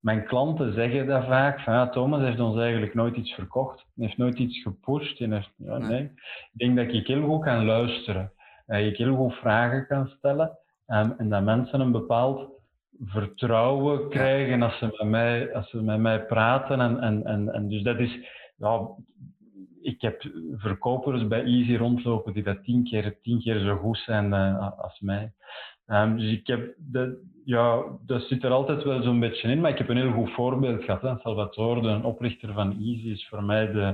mijn klanten zeggen dat vaak, van ja, Thomas heeft ons eigenlijk nooit iets verkocht, hij heeft nooit iets gepusht. Heeft, ja, nee. Ik denk dat ik heel goed kan luisteren, dat ik heel goed vragen kan stellen en, en dat mensen een bepaald vertrouwen krijgen als ze met mij, als ze met mij praten. En, en, en, en dus dat is, ja, ik heb verkopers bij Easy rondlopen die dat tien keer, tien keer zo goed zijn uh, als mij. Um, dus ik heb de, ja, dat zit er altijd wel zo'n beetje in, maar ik heb een heel goed voorbeeld gehad. Hè. Salvatore, de oprichter van Easy, is voor mij de,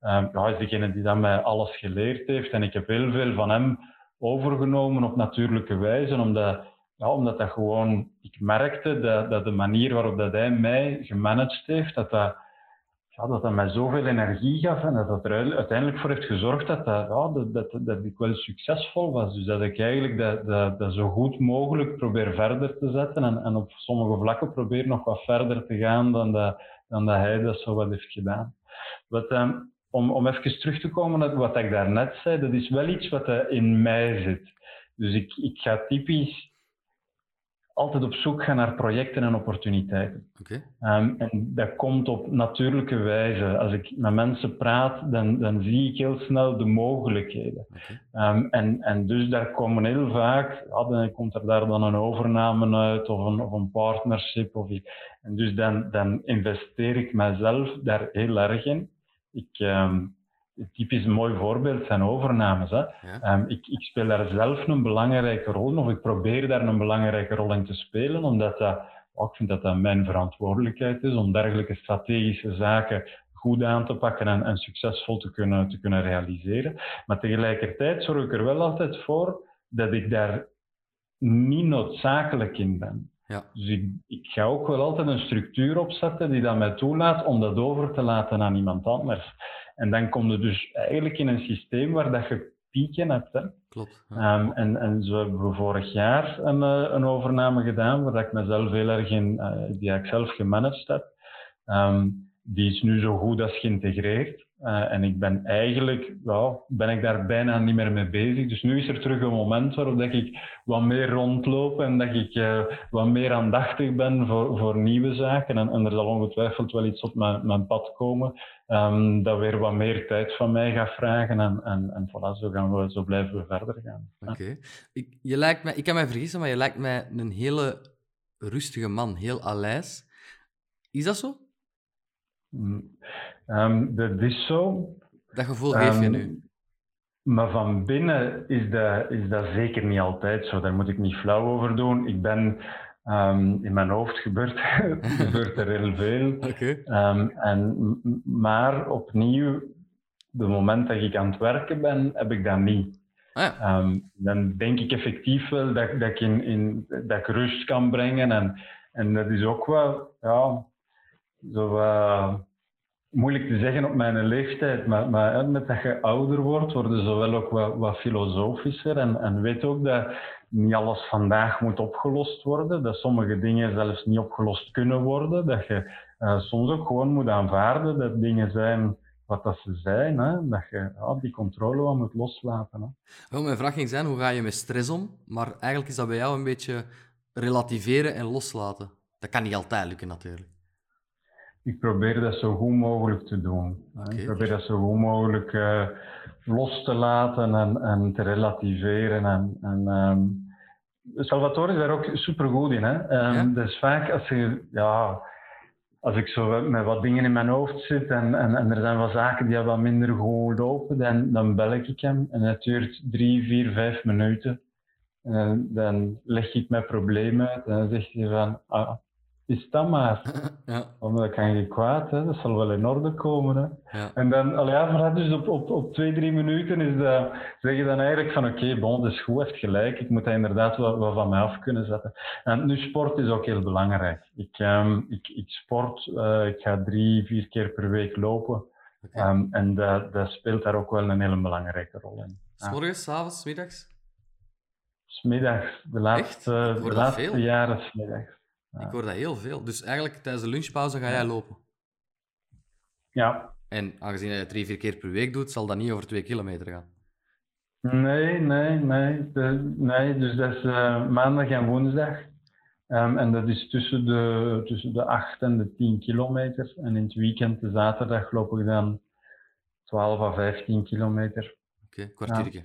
um, ja, is degene die dan mij alles geleerd heeft. En ik heb heel veel van hem overgenomen op natuurlijke wijze, omdat, ja, omdat dat gewoon, ik merkte dat, dat de manier waarop dat hij mij gemanaged heeft, dat dat dat dat mij zoveel energie gaf en dat dat er uiteindelijk voor heeft gezorgd dat, dat, ja, dat, dat, ik wel succesvol was. Dus dat ik eigenlijk dat, dat, dat zo goed mogelijk probeer verder te zetten en, en op sommige vlakken probeer nog wat verder te gaan dan dat, dan dat hij dat zo wat heeft gedaan. Wat, um, om, om even terug te komen op wat ik daarnet zei, dat is wel iets wat in mij zit. Dus ik, ik ga typisch altijd op zoek gaan naar projecten en opportuniteiten. Okay. Um, en dat komt op natuurlijke wijze. Als ik met mensen praat, dan, dan zie ik heel snel de mogelijkheden. Okay. Um, en, en dus daar komen heel vaak, ja, dan komt er daar dan een overname uit of een, of een partnership. Of iets. En dus dan, dan investeer ik mezelf daar heel erg in. Ik, um, typisch mooi voorbeeld zijn overnames. Hè. Ehm, ik, ik, speel daar zelf een belangrijke rol in, of ik probeer daar een belangrijke rol in te spelen, omdat dat, oh, ik vind dat dat mijn verantwoordelijkheid is om dergelijke strategische zaken goed aan te pakken en, en succesvol te kunnen, te kunnen realiseren. Maar tegelijkertijd zorg ik er wel altijd voor dat ik daar niet noodzakelijk in ben. Ja. Dus ik, ik, ga ook wel altijd een structuur opzetten die dat mij toelaat om dat over te laten aan iemand anders. En dan kom je dus eigenlijk in een systeem waar dat je pieken hebt. Hè. Klopt. Um, en, en zo hebben we vorig jaar een, uh, een overname gedaan, waar ik mezelf heel erg in, uh, die ik zelf gemanaged heb. Um, die is nu zo goed als geïntegreerd. Uh, en ik ben eigenlijk, ben ik daar bijna niet meer mee bezig. Dus nu is er terug een moment waarop dat ik wat meer rondloop en dat ik uh, wat meer aandachtig ben voor, voor nieuwe zaken. En, en er zal ongetwijfeld wel iets op mijn, mijn pad komen um, dat weer wat meer tijd van mij gaat vragen. En, en, en voilà, zo, gaan we, zo blijven we verder gaan. Oké. Ik, je lijkt mij, ik kan mij vergissen, maar je lijkt mij een hele rustige man, heel aleis. Is dat zo? Um, dat is zo. Dat gevoel geef je ehm, nu? Maar van binnen is dat, is dat zeker niet altijd zo. Daar moet ik niet flauw over doen. Ik ben um, in mijn hoofd gebeurt, gebeurt er heel veel. Okay. Um, en, maar opnieuw, de moment dat ik aan het werken ben, heb ik dat niet. Ah, ja. um, dan denk ik effectief wel dat, dat, ik in, in, dat ik rust kan brengen. En, en dat is ook wel ja, zo, uh, moeilijk te zeggen op mijn leeftijd. Maar, maar met dat je ouder wordt, worden ze wel ook wat, wat filosofischer. En, en weet ook dat niet alles vandaag moet opgelost worden. Dat sommige dingen zelfs niet opgelost kunnen worden. Dat je uh, soms ook gewoon moet aanvaarden dat dingen zijn wat dat ze zijn. Hè? Dat je ja, die controle wel moet loslaten. Hè? Wel, mijn vraag ging zijn, hoe ga je met stress om? Maar eigenlijk is dat bij jou een beetje relativeren en loslaten. Dat kan niet altijd lukken natuurlijk. Ik probeer dat zo goed mogelijk te doen. Okay. Ik probeer dat zo goed mogelijk uh, los te laten en, en te relativeren. En, en um, Salvatore is daar ook super goed in. Hè? Um, ja? Dus vaak als je, ja, als ik zo met wat dingen in mijn hoofd zit en, en, en er zijn wat zaken die wat minder goed lopen, dan, dan bel ik hem en het duurt drie, vier, vijf minuten. En dan leg ik mijn probleem uit en dan zegt hij van, ah, is dat maar. Ja. Omdat ik kan je kwaad, hè. dat zal wel in orde komen. Hè. Ja. En dan, al ja, maar dus op, op, op twee, drie minuten is dat, zeg je dan eigenlijk van oké, okay, bon, dat is goed, heeft gelijk. Ik moet dat inderdaad wat, wat van mij af kunnen zetten. En nu sport is ook heel belangrijk. Ik, um, ik, ik sport, uh, ik ga drie, vier keer per week lopen. Okay. Um, en dat, dat speelt daar ook wel een hele belangrijke rol in. Ja. s'avonds, middags? Smiddags. De laatste, de laatste jaren smiddags. Ja. Ik hoor dat heel veel. Dus eigenlijk tijdens de lunchpauze ga jij lopen? Ja. En aangezien je drie, vier keer per week doet, zal dat niet over twee kilometer gaan? Nee, nee, nee. De, nee dus dat is uh, maandag en woensdag. Um, en dat is tussen de, tussen de 8 en de 10 kilometer. En in het weekend, de zaterdag, loop ik dan 12 à 15 kilometer. Oké, okay, kwartiertje.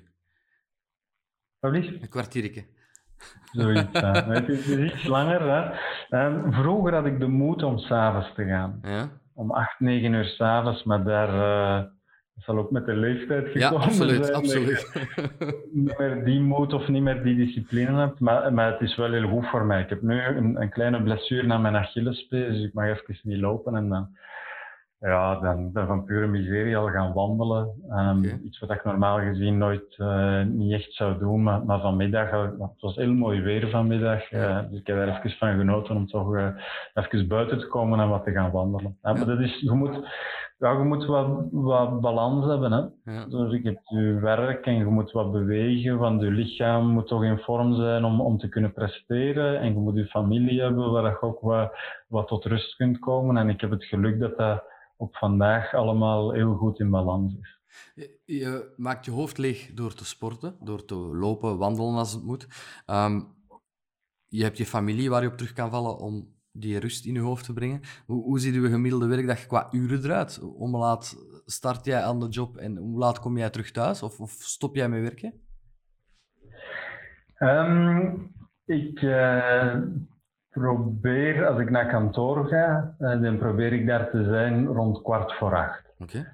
Ja. Een kwartiertje. Zoiets, ja. Het is iets langer. Hè. Um, vroeger had ik de moed om s'avonds te gaan. Ja? Om 8, 9 uur s'avonds, maar daar uh, zal ook met de leeftijd gekomen ja, absoluut, zijn. absoluut. niet meer die moed of niet meer die discipline heb, maar, maar het is wel heel goed voor mij. Ik heb nu een, een kleine blessure aan mijn Achillespees, dus ik mag even niet lopen en dan ja, dan ben van pure miserie al gaan wandelen. Um, okay. Iets wat ik normaal gezien nooit uh, niet echt zou doen. Maar, maar vanmiddag, uh, het was heel mooi weer vanmiddag. Uh, dus ik heb er even van genoten om toch even buiten te komen en wat te gaan wandelen. Ja, maar dat is, je moet, ja, je moet wat, wat balans hebben. Hè? Ja. Dus je hebt je werk en je moet wat bewegen. Want je lichaam moet toch in vorm zijn om, om te kunnen presteren. En je moet je familie hebben waar je ook wat, wat tot rust kunt komen. En ik heb het geluk dat dat op vandaag allemaal heel goed in balans is. Je, maakt je hoofd leeg door te sporten, door te lopen, wandelen als het moet. Um, je hebt je familie waar je op terug kan vallen om die rust in je hoofd te brengen. Hoe, hoe ziet je gemiddelde werkdag qua uren eruit? Hoe laat start jij aan de job en hoe laat kom jij terug thuis? Of, of stop jij met werken? Um, ik uh, probeer, als ik naar kantoor ga, dan probeer ik daar te zijn rond kwart voor acht. Okay.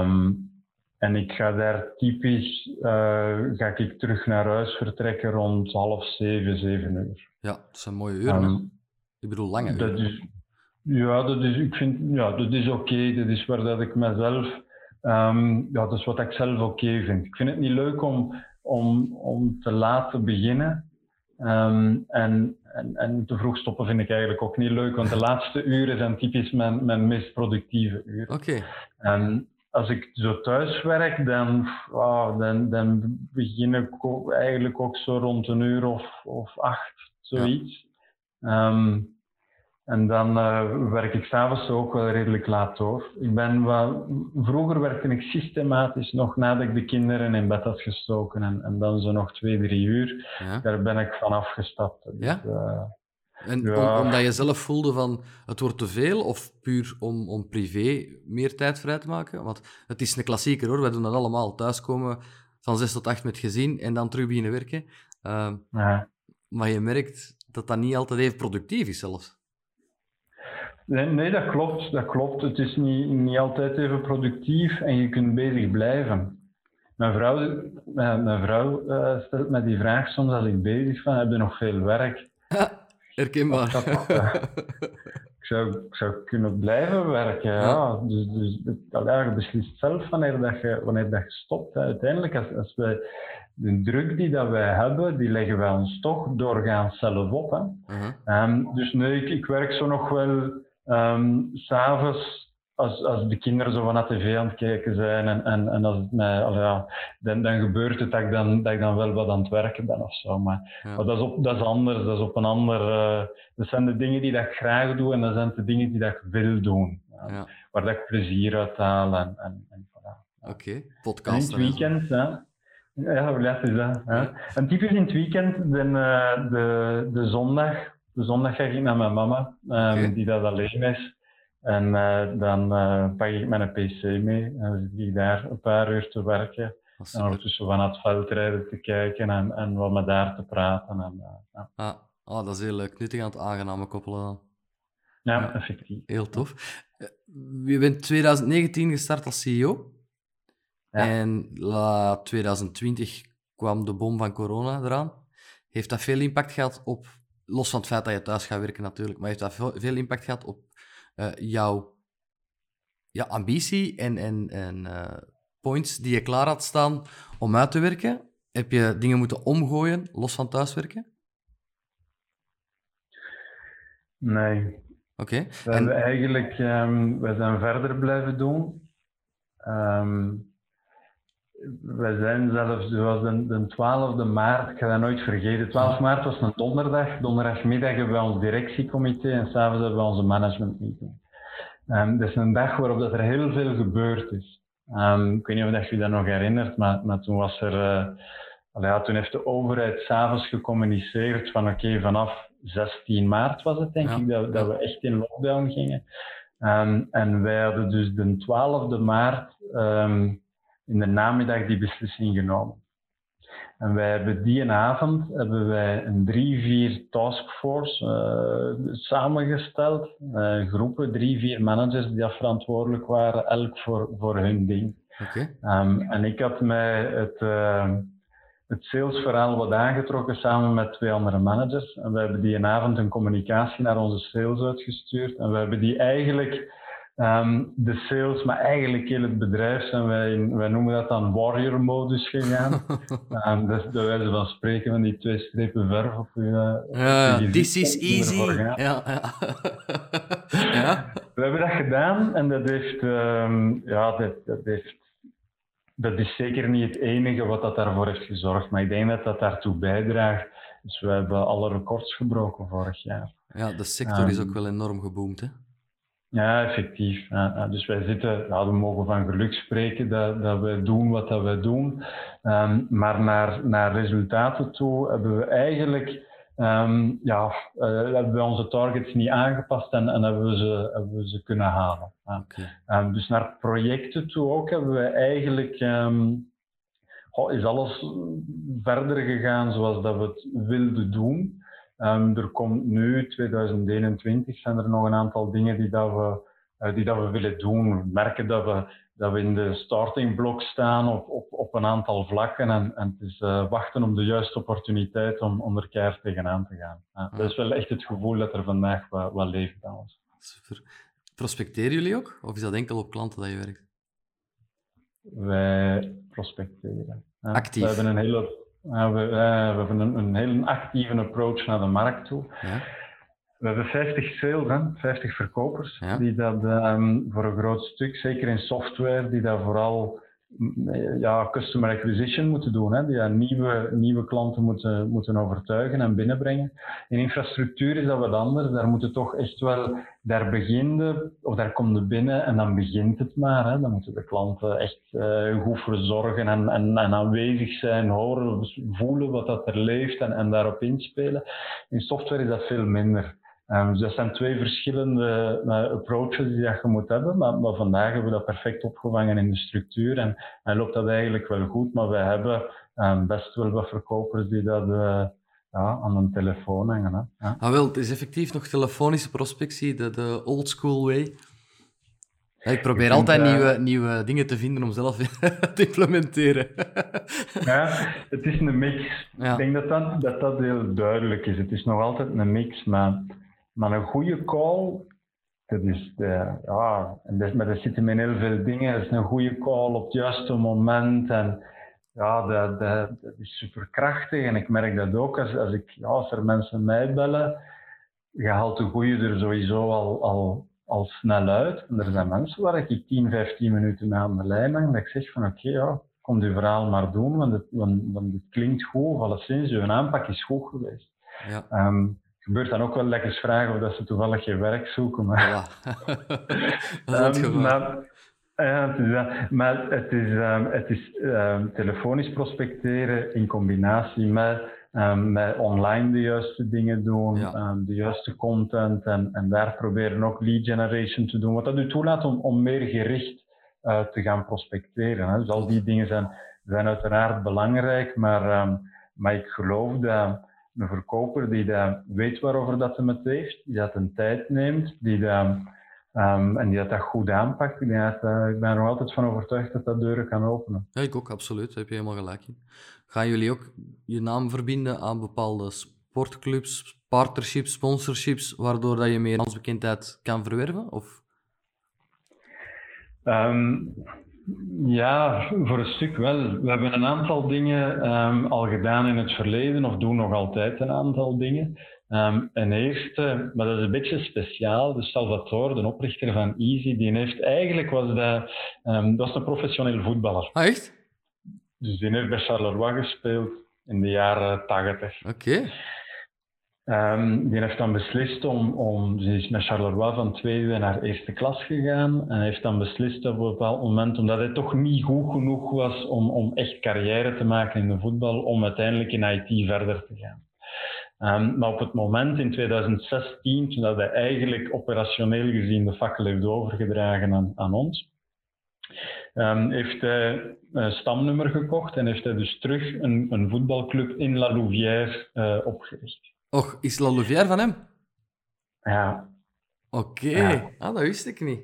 Um, en ik ga daar typisch, uh, ga ik terug naar huis vertrekken rond half zeven, zeven uur. Ja, dat zijn mooie uren. Um, ik bedoel, lange uren. Dat is, ja, dat is, ik vind, ja, dat is oké. Okay. Dat is waar dat ik mezelf, um, ja, dat is wat ik zelf oké okay vind. Ik vind het niet leuk om, om, om te laten beginnen. Um, en, en, en te vroeg stoppen vind ik eigenlijk ook niet leuk, want de laatste uren zijn typisch mijn, mijn meest productieve uren. Oké. Okay. En als ik zo thuis werk, dan, dan, dan begin ik ook, eigenlijk ook zo rond een uur of, of acht, zoiets. Ja. Um, en dan uh, werk ik s'avonds ook wel redelijk laat door. Ik ben wel, vroeger werkte ik systematisch nog nadat ik de kinderen in bed had gestoken. En, en dan zo nog twee, drie uur. Ja. Daar ben ik van afgestapt. Dus, ja? Uh, en ja. om, omdat je zelf voelde van het wordt te veel of puur om, om privé meer tijd vrij te maken? Want het is een klassieker hoor, wij doen dat allemaal. Thuiskomen van zes tot acht met gezin en dan terug beginnen werken. Uh, ja. Maar je merkt dat dat niet altijd even productief is zelfs. Nee, nee, dat klopt. Dat klopt. Het is niet, niet altijd even productief en je kunt bezig blijven. mijn vrouw, mijn, vrouw stelt me die vraag soms als ik bezig ben, heb je nog veel werk? Herkenbaar. ik, zou, ik zou kunnen blijven werken, ja. Dus, dus je beslist zelf wanneer, dat je, wanneer dat je stopt. Uiteindelijk, als, als wij de druk die dat wij hebben, die leggen wij ons toch doorgaans zelf op. Hè. Ehm, dus nee, ik, ik, werk zo nog wel um, s'avonds als, als de kinderen zo van de tv aan het kijken zijn en, en, en als het mij, ja, dan, dan gebeurt het dat ik dan, dat ik dan wel wat aan het werken ben of zo. Maar, maar dat, is op, dat is anders, dat is op een ander... Uh, dat zijn de dingen die dat ik graag doe en dat zijn de dingen die dat ik wil doen. Ja, Waar dat ik plezier uit haal en, en, en voilà. Oké, okay. podcast. in het weekend, hè. Ja, dat is dat. Hè. En typisch in het weekend, de, eh, de, de zondag, de zondag ga ik naar mijn mama, um, die dat alleen is. En uh, dan uh, pak ik mijn PC mee en dan zit ik daar een paar uur te werken. En ondertussen van het veldrijden te kijken en, en wat met daar te praten. En, uh, ja. ah, oh, dat is heel leuk. Nuttig aan het aangename koppelen. Ja, ja, effectief. Heel tof. Je bent 2019 gestart als CEO. Ja. En la 2020 kwam de bom van corona eraan. Heeft dat veel impact gehad op, los van het feit dat je thuis gaat werken natuurlijk, maar heeft dat veel impact gehad op uh, jouw ja, ambitie en, en, en uh, points die je klaar had staan om uit te werken? Heb je dingen moeten omgooien, los van thuiswerken? Nee. Oké. Okay. We en... eigenlijk, um, we zijn verder blijven doen. Um, we zijn zelfs, zoals de, de 12e maart, ik ga dat nooit vergeten, 12 maart was een donderdag. Donderdagmiddag hebben we ons directiecomité en s'avonds hebben we onze managementmeeting. Um, dat is een dag waarop dat er heel veel gebeurd is. Um, ik weet niet of je dat nog herinnert, maar, maar toen was er, uh, ja, toen heeft de overheid s'avonds gecommuniceerd van oké, okay, vanaf 16 maart was het denk ik, dat, dat, we echt in lockdown gingen. Um, en wij hadden dus de 12e maart in de namiddag die beslissing genomen. En wij hebben die avond hebben wij een drie, vier taskforce uh, samengesteld. Uh, groepen, drie, vier managers die verantwoordelijk waren, elk voor, voor hun ding. Okay. Um, en ik had mij het, uh, het salesverhaal wat aangetrokken samen met twee andere managers. En we hebben die avond een communicatie naar onze sales uitgestuurd. En we hebben die eigenlijk Um, de sales, maar eigenlijk heel het bedrijf zijn wij, wij noemen dat dan warrior-modus gegaan. um, dus bij wijze van spreken van die twee strepen verf op je. This is easy. Ja, ja. ja. We hebben dat gedaan en dat heeft, um, ja, dat, dat heeft dat is zeker niet het enige wat dat daarvoor heeft gezorgd, maar ik denk dat dat daartoe bijdraagt. Dus we hebben alle records gebroken vorig jaar. Ja, de sector is ook wel enorm geboomd, hè? Ja, effectief. Ja, dus wij zitten, ja, we mogen van geluk spreken dat, dat we doen wat dat we doen. Um, maar naar, naar resultaten toe hebben we eigenlijk um, ja, uh, hebben we onze targets niet aangepast en, en hebben, we ze, hebben we ze kunnen halen. Ja. Okay. Um, dus naar projecten toe ook hebben we eigenlijk oh, is alles verder gegaan zoals dat we het wilden doen. Um, er komt nu, 2021, zijn er nog een aantal dingen die, dat we, uh, die dat we willen doen. We merken dat we, dat we in de starting block staan op, op, op een aantal vlakken en, en het is uh, wachten op de juiste opportuniteit om, om er keihard tegenaan te gaan. Dat is wel echt het gevoel dat er vandaag wat, wat leeft bij ons. Super. Prospecteren jullie ook? Of is dat enkel op klanten dat je werkt? Wij prospecteren. Actief? We hebben een hele we, we, hebben een, een heel actieve approach naar de markt toe. Ja. We hebben 50 sales, hè, 50 verkopers, die dat um, voor een groot stuk, zeker in software, die dat vooral ja, customer acquisition moeten doen. Hè, die nieuwe, nieuwe klanten moeten, moeten overtuigen en binnenbrengen. In infrastructuur is dat wat anders. Daar moeten toch echt wel, daar beginnen, of daar komt binnen en dan begint het maar. Hè. Dan moeten de klanten echt uh, goed verzorgen en, en, en, aanwezig zijn, horen, voelen wat dat er leeft en, en daarop inspelen. In software is dat veel minder. Um, dus dat zijn twee verschillende uh, approaches die je moet hebben, maar, maar, vandaag hebben we dat perfect opgevangen in de structuur en, en loopt dat eigenlijk wel goed, maar we hebben um, best wel wat verkopers die dat uh, ja, aan een telefoon hangen. Hè. Ah, wel, het is effectief nog telefonische prospectie, de, de old school way. ik probeer altijd nieuwe, nieuwe dingen te vinden om zelf te implementeren. ja, het is een mix. Ik denk dat dat, dat dat heel duidelijk is. Het is nog altijd een mix, maar, maar een goede call, dat is, de, ja, en dat, maar dat zitten met heel veel dingen. Het is een goede call op het juiste moment en ja, dat, dat, dat is superkrachtig. En ik merk dat ook als, als, ik, ja, als er mensen mij bellen, je haalt de goede er sowieso al, al al snel uit. En er zijn mensen waar ik 10, 15 minuten mee aan de lijn hang, dat ik zeg van oké, ja, kom je verhaal maar doen, want het, want, want het klinkt goed, of alleszins, je aanpak is goed geweest. Ja. Um, gebeurt dan ook wel lekker vragen of dat ze toevallig je werk zoeken. Maar, ja. dat is um, maar, ja, het is, maar het is, um, het is telefonisch prospecteren in combinatie met met online de juiste dingen doen, de juiste content en, en daar proberen ook lead generation te doen. Wat dat u toelaat om, om meer gericht uh, te gaan prospecteren. Hè. Dus al die dingen zijn, zijn uiteraard belangrijk, maar, maar ik geloof dat een verkoper die dat weet waarover dat hem het heeft, die dat een tijd neemt, die dat, um, en die dat, dat goed aanpakt, ik, dat, uh, ik ben er nog altijd van overtuigd dat dat deuren kan openen. Ja, ik ook, absoluut. Daar heb je helemaal gelijk in. Gaan jullie ook je naam verbinden aan bepaalde sportclubs, partnerships, sponsorships, waardoor dat je meer naamsbekendheid kan verwerven? Of? Um, ja, voor een stuk wel. We hebben een aantal dingen um, al gedaan in het verleden, of doen nog altijd een aantal dingen. Um, en eerste, maar dat is een beetje speciaal, de Salvatore, de oprichter van Easy, die heeft eigenlijk, was dat, dat was een professioneel voetballer. Ah, echt? Dus die heeft bij Charleroi gespeeld in de jaren 80. Oké. Um, die heeft dan beslist om, om, ze is met Charleroi van tweede naar eerste klas gegaan en heeft dan beslist op een bepaald moment, omdat hij toch niet goed genoeg was om, om echt carrière te maken in de voetbal, om uiteindelijk in IT verder te gaan. Um, maar op het moment in 2016, toen hij eigenlijk operationeel gezien de fakkel heeft overgedragen aan, aan ons, um, heeft hij een stamnummer gekocht en heeft hij dus terug een, een voetbalclub in La Louvière uh, opgericht. Och, is La Louvière van hem? Ja. Oké, okay. ah, dat wist ik niet.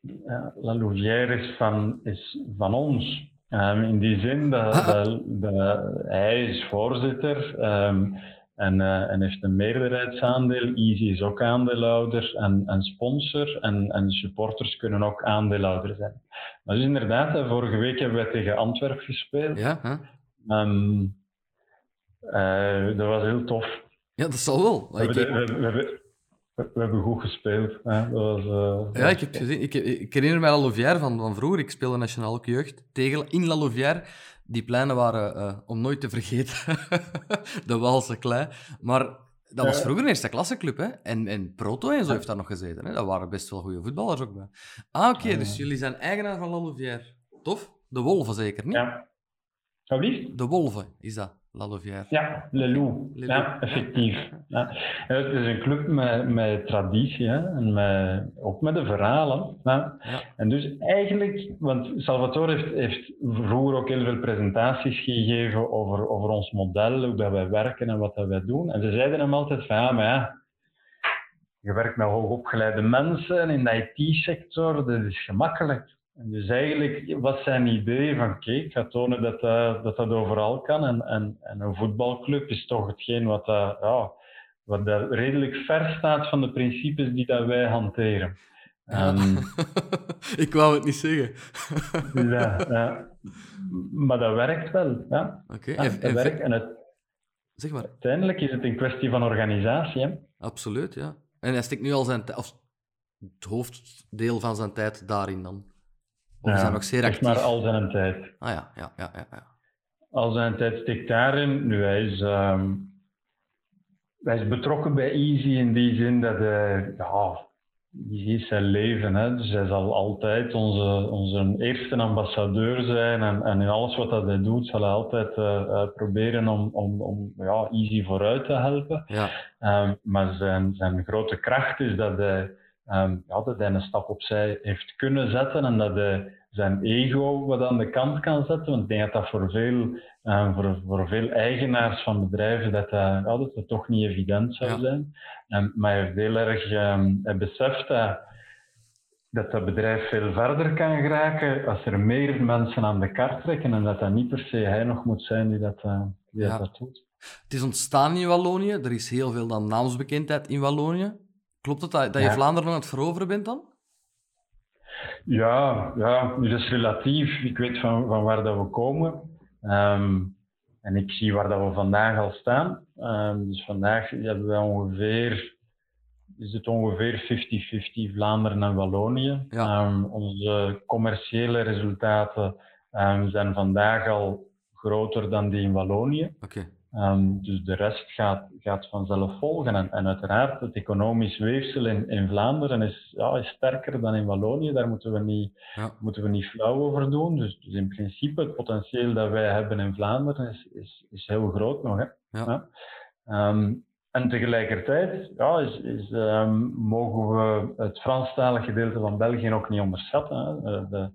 Ja, La Louvière is van, is van ons. Um, in die zin dat, ah. dat, dat, hij is voorzitter um, en, uh, en heeft een meerderheidsaandeel. Easy is ook aandeelhouder en, en sponsor. En, en supporters kunnen ook aandeelhouder zijn. Maar dus inderdaad, vorige week hebben wij tegen Antwerp gespeeld. Ja, huh? um, uh, dat was heel tof. Ja, dat zal wel. We, hebben, we, we, hebben, we hebben goed gespeeld. Hè? Dat was, uh, ja, ik heb gezien. Ik, ik herinner mij La Louvière van, van vroeger. Ik speelde nationale jeugd tegen in La Louvière. Die pleinen waren uh, om nooit te vergeten. de Walse klei. Maar dat was vroeger een eerste klasseclub, hè? En, en Proto en zo heeft daar nog gezeten. Hè? Dat waren best wel goede voetballers ook bij. Ah, oké, okay, dus jullie zijn eigenaar van La Louvière. Tof. De Wolven zeker, niet? Ja. De Wolven is dat. Ja, Le Loup. Ja, effectief. Ja. Het is een club met, met traditie hè? en met, ook met de verhalen. Ja. En dus eigenlijk, want Salvatore heeft, heeft vroeger ook heel veel presentaties gegeven over, over ons model, hoe dat wij werken en wat dat wij doen. En ze zeiden hem altijd van ja, maar ja, je werkt met hoogopgeleide mensen in de IT-sector, dat is gemakkelijk. En dus eigenlijk was zijn idee van, oké, ik ga tonen dat, uh, dat dat overal kan. En, en, en een voetbalclub is toch hetgeen wat, uh, ja, wat daar redelijk ver staat van de principes die dat wij hanteren. Um, ik wou het niet zeggen. ja, ja, maar dat werkt wel. Ja. Oké. Okay. Werkt. En het, zeg maar. Uiteindelijk is het een kwestie van organisatie. Hè? Absoluut, ja. En hij stikt nu al zijn of het hoofddeel van zijn tijd daarin dan. Of ja, is nog zeer actief? maar al zijn tijd. Ah ja, ja, ja. ja, ja. Al zijn tijd stikt daarin. Nu, hij is, um, hij is betrokken bij Easy in die zin dat hij, ja, Easy is zijn leven. Hè. Dus hij zal altijd onze, onze eerste ambassadeur zijn. En, en in alles wat hij doet, zal hij altijd uh, proberen om, om, om ja, Easy vooruit te helpen. Ja. Um, maar zijn, zijn grote kracht is dat hij um, ja, dat hij een stap opzij heeft kunnen zetten en dat hij zijn ego wat aan de kant kan zetten. Want ik denk dat dat voor veel, um, voor, voor veel eigenaars van bedrijven dat, dat, ja, dat, dat toch niet evident zou zijn. Um, maar hij heeft heel erg, hij beseft dat dat dat bedrijf veel verder kan geraken als er meer mensen aan de kaart trekken en dat dat niet per se hij nog moet zijn die dat, uh, die dat doet. Het is ontstaan in Wallonië. Er is heel veel dan naamsbekendheid in Wallonië. Klopt het dat, dat je Vlaanderen aan het veroveren bent dan? Ja, ja, dat is relatief. Ik weet van, van waar dat we komen. Ehm, en ik zie waar dat we vandaag al staan. Um, dus vandaag hebben we ongeveer, is het ongeveer 50-50 Vlaanderen en Wallonië. Um, onze commerciële resultaten zijn vandaag al groter dan die in Wallonië. Okay. Um, dus de rest gaat, gaat vanzelf volgen. En, en uiteraard, het economisch weefsel in, in Vlaanderen is, ja, is sterker dan in Wallonië. Daar moeten we niet, ja. moeten we niet flauw over doen. Dus, dus, in principe, het potentieel dat wij hebben in Vlaanderen is, is, is heel groot nog. Hè? Ja. Um, en tegelijkertijd ja, is, is, um, mogen we het Franstalige gedeelte van België ook niet onderschatten. Hè. Eh, de,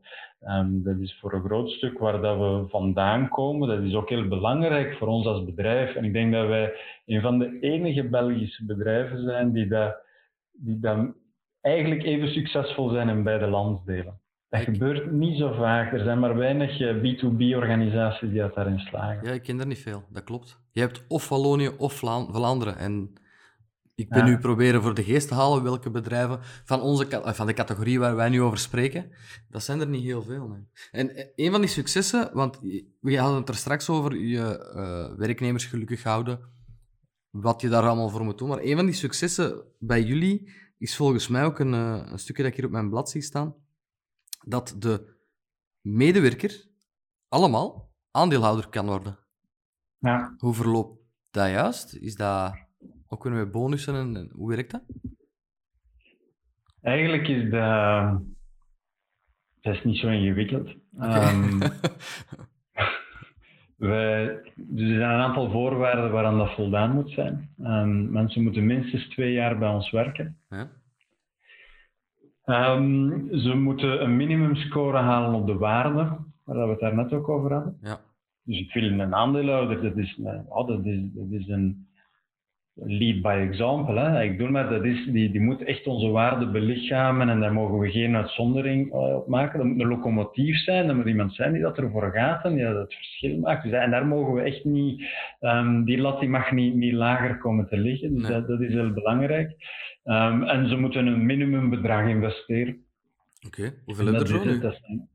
um, dat is voor een groot stuk waar dat we vandaan komen. Dat is ook heel belangrijk voor ons als bedrijf. En ik denk dat wij een van de enige Belgische bedrijven zijn die, dat, die dat eigenlijk even succesvol zijn in beide landsdelen. Dat gebeurt niet zo vaak. Er zijn maar weinig eh, B2B-organisaties die dat daarin slagen. Ja, ik ken er niet veel. Dat klopt. Je hebt of Wallonië of Vlaanderen. En ik ben nu proberen voor de geest te halen welke bedrijven van, onze, eh, van de categorie waar wij nu over spreken. Dat zijn er niet heel veel. Nee. En eh, een van die successen, want we hadden het er straks over, je uh, werknemers gelukkig houden, wat je daar allemaal voor moet doen. Maar een van die successen bij jullie is volgens mij ook een, een stukje dat ik hier op mijn blad zie staan dat de medewerker allemaal aandeelhouder kan worden. Ja. Hoe verloopt dat juist? Is dat ook weer met bonussen en, hoe werkt dat? Eigenlijk is dat, dat is niet zo ingewikkeld. Okay. Um, wij, dus er zijn een aantal voorwaarden waaraan dat voldaan moet zijn. Um, mensen moeten minstens twee jaar bij ons werken. Ja. Um, ze moeten een minimumscore halen op de waarde, waar we het daar net ook over hadden. Ja. Dus ik wil een aandeelhouder, dat is, oh, dat is, dat is een lead by example. Hè. Ik doe maar, dat is, die, die moet echt onze waarde belichamen en daar mogen we geen uitzondering eh, op maken. Dat moet een locomotief zijn, dat moet iemand zijn die dat ervoor gaat en die dat het verschil maakt. Dus, en daar mogen we echt niet, um, die lat die mag niet, niet lager komen te liggen. Dus dat, dat, is heel belangrijk. Um, en ze moeten een minimumbedrag investeren. Oké, okay. hoeveel heb je er zo nu?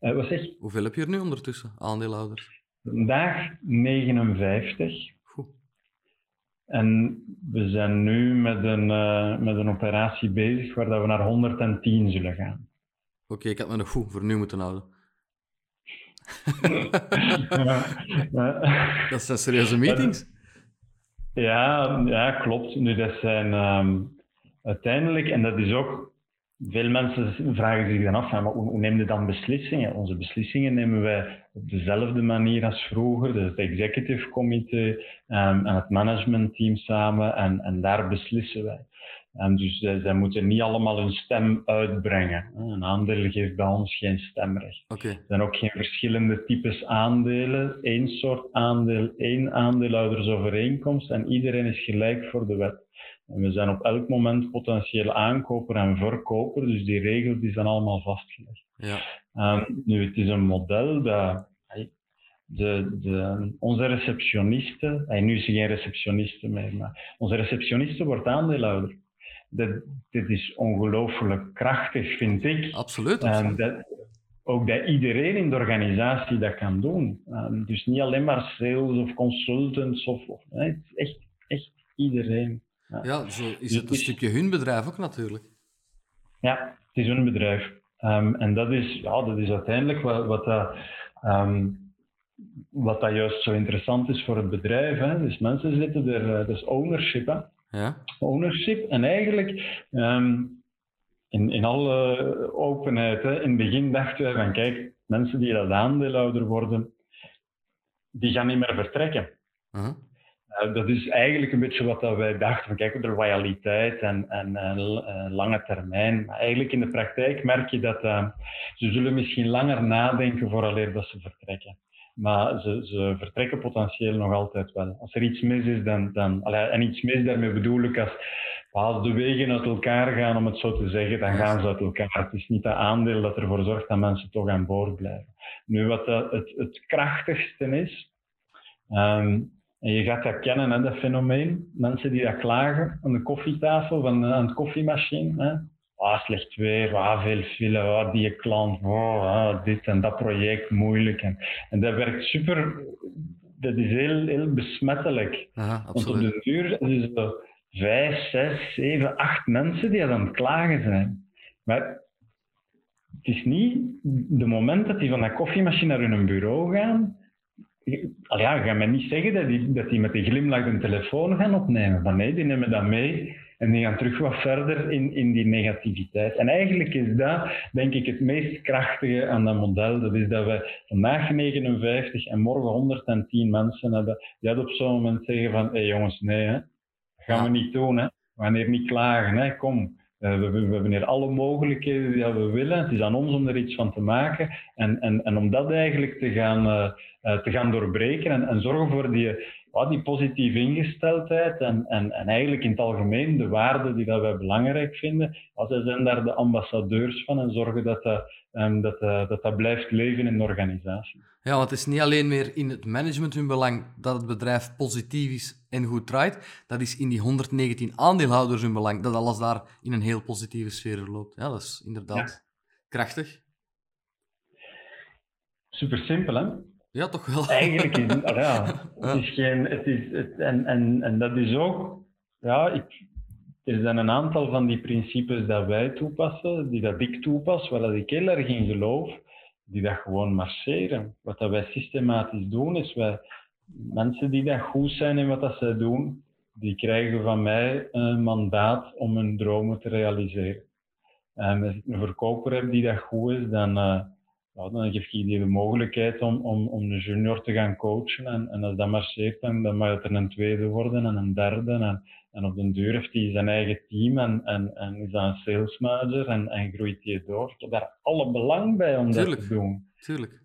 uh, wat zeg Hoeveel heb je er nu ondertussen, aandeelhouders? Vandaag 59. En we zijn nu met een, uh, met een operatie bezig waar dat we naar 110 zullen gaan. Oké, ik had me nog goed voor nu moeten houden. Dat zijn serieuze meetings. Ja, ja klopt. Nu, dat zijn um, uiteindelijk, en dat is ook veel mensen vragen zich dan af, maar hoe, neem je dan beslissingen? Onze beslissingen nemen wij op dezelfde manier als vroeger, dus het executive committee um, en het managementteam samen, en, en daar beslissen wij. Um, dus zij, zij, moeten niet allemaal hun stem uitbrengen. Een aandeel geeft bij ons geen stemrecht. Okay. Er zijn ook geen verschillende types aandelen. Eén soort aandeel, één aandeelhoudersovereenkomst en iedereen is gelijk voor de wet. En we zijn op elk moment potentieel aankoper en verkoper, dus die regels die zijn allemaal vastgelegd. Ja. Um, nu, het is een model dat de, de, onze receptioniste, en nu is ze geen receptioniste meer, maar onze receptioniste wordt aandeelhouder. Dat, dit is ongelooflijk krachtig, vind ik. Absoluut. En dat, ook dat iedereen in de organisatie dat kan doen. Um, dus niet alleen maar sales of consultants, of, of nee, het is echt, echt iedereen. Ja, zo is het een stukje hun bedrijf ook natuurlijk. Ja, het is hun bedrijf. Um, en dat is, ja, dat is uiteindelijk wat, wat, dat, um, wat dat juist zo interessant is voor het bedrijf. Hè. Dus mensen zitten er, dat is ownership. Hè. Ja. Ownership. En eigenlijk, um, in, in alle openheid, hè, in het begin dachten we van kijk, mensen die dat aandeelhouder worden, die gaan niet meer vertrekken. Uh -huh. Uh, dat is eigenlijk een beetje wat wij dachten. Van, kijk, de loyaliteit en, en uh, lange termijn. Maar eigenlijk in de praktijk merk je dat uh, ze zullen misschien langer nadenken vooraleer dat ze vertrekken. Maar ze, ze vertrekken potentieel nog altijd wel. Als er iets mis is, dan... dan en iets mis, daarmee bedoel ik als, als de wegen uit elkaar gaan, om het zo te zeggen, dan gaan ze uit elkaar. Het is niet dat aandeel dat ervoor zorgt dat mensen toch aan boord blijven. Nu, wat het, het krachtigste is... Ehm, en je gaat dat kennen, hè, dat fenomeen. Mensen die dat klagen aan de koffietafel, van, aan de koffiemachine. Hè. Ah, slecht weer, ah, veel file, ah, die klant, oh, ah, dit en dat project, moeilijk. En, en dat werkt super, dat is heel, heel besmettelijk. Aha, Want op de duur is er vijf, zes, zeven, acht mensen die aan het klagen zijn. Maar het is niet de moment dat die van dat koffiemachine naar hun bureau gaan, ja, ga mij niet zeggen dat die, dat die met een glimlach een telefoon gaan opnemen. Maar nee, die nemen dat mee en die gaan terug wat verder in, in die negativiteit. En eigenlijk is dat, denk ik, het meest krachtige aan dat model. Dat is dat we vandaag 59 en morgen 110 mensen hebben die op zo'n moment zeggen van, hé hey jongens, nee, hè, dat gaan we niet doen. Hè. We gaan hier niet klagen. Hè. Kom, uh, we, we, hebben hier alle mogelijkheden die we willen. Het is aan ons om er iets van te maken. En, en, en om dat eigenlijk te gaan, uh, uh, te gaan doorbreken en, en zorgen voor die, die positieve ingesteldheid en, en, en eigenlijk in het algemeen de waarden die dat wij belangrijk vinden. Als zij zijn daar de ambassadeurs van en zorgen dat dat, um, dat, dat, dat blijft leven in de organisatie. Ja, want het is niet alleen meer in het management hun belang dat het bedrijf positief is en goed draait. Dat is in die 119 aandeelhouders hun belang dat alles daar in een heel positieve sfeer loopt. Ja, dat is inderdaad krachtig. Super simpel, hè? Ja, toch wel. Eigenlijk is het, ja, het is geen, het is, het, en, en, en dat is ook, ja, ik, er zijn een aantal van die principes dat wij toepassen, die dat ik toepas, waar dat ik heel erg in geloof die dat gewoon marcheren. Wat dat wij systematisch doen, is wij, mensen die dat goed zijn in wat dat zij doen, die krijgen van mij een mandaat om hun dromen te realiseren. En als ik een verkoper heb die dat goed is, dan, uh, dan geef ik die de mogelijkheid om, om, om een junior te gaan coachen. En, en als dat marcheert, dan, dan mag het er een tweede worden en een derde. En, en op den duur heeft hij zijn eigen team en, en, en is dat een sales manager en, en groeit hij door. Ik heb daar alle belang bij om dat te doen. Tuurlijk.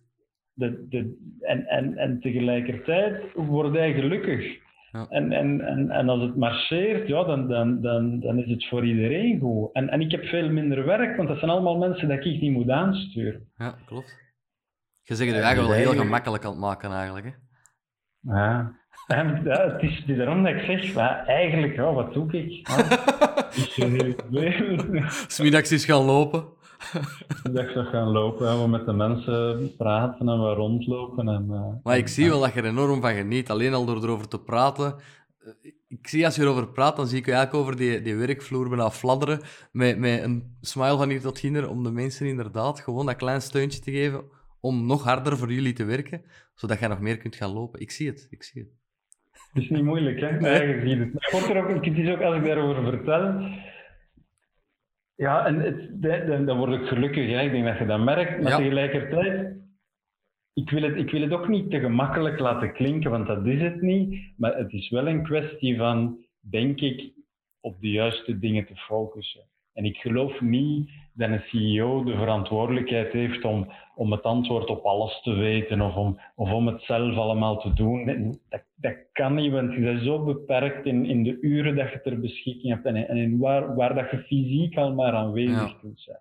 De, de, en, en, en tegelijkertijd wordt hij gelukkig. Ja. En, en, en, en als het marcheert, ja, dan, dan, dan, dan is het voor iedereen goed. En, en ik heb veel minder werk, want dat zijn allemaal mensen dat ik niet moet aansturen. Ja, klopt. Je zegt het eigenlijk wel heel gemakkelijk aan het maken, eigenlijk. Hè? Ja. En, ja, het, is, daarom dat ik zeg, maar eigenlijk, ja, wat doe ik? Smiddags is gaan lopen. Is gaan lopen, we met de mensen praten en we rondlopen. En, uh, maar ik zie wel dat je er enorm van geniet, alleen al door erover te praten. Eh, ik zie als je erover praat, dan zie ik je eigenlijk over die, die werkvloer bijna fladderen, met, met een smile van hier tot hinder, om de mensen inderdaad gewoon dat klein steuntje te geven, om nog harder voor jullie te werken, zodat je nog meer kunt gaan lopen. Ik zie het, ik zie het. Het is niet moeilijk, hè? Nee, je ziet het. er ook, het is ook, als ik daarover vertel... Ja, en het, dan, dan word ik gelukkig, hè? ik denk dat je dat merkt. Maar tegelijkertijd, ik wil, het, ik wil het ook niet te gemakkelijk laten klinken, want dat is het niet. Maar het is wel een kwestie van, denk ik, op de juiste dingen te focussen. En ik geloof niet dat een CEO de verantwoordelijkheid heeft om, om het antwoord op alles te weten of om, of om het zelf allemaal te doen. Dat, dat kan niet, want je bent zo beperkt in, in de uren dat je ter beschikking hebt en, en in waar, waar dat je fysiek al maar aanwezig ja. kunt zijn.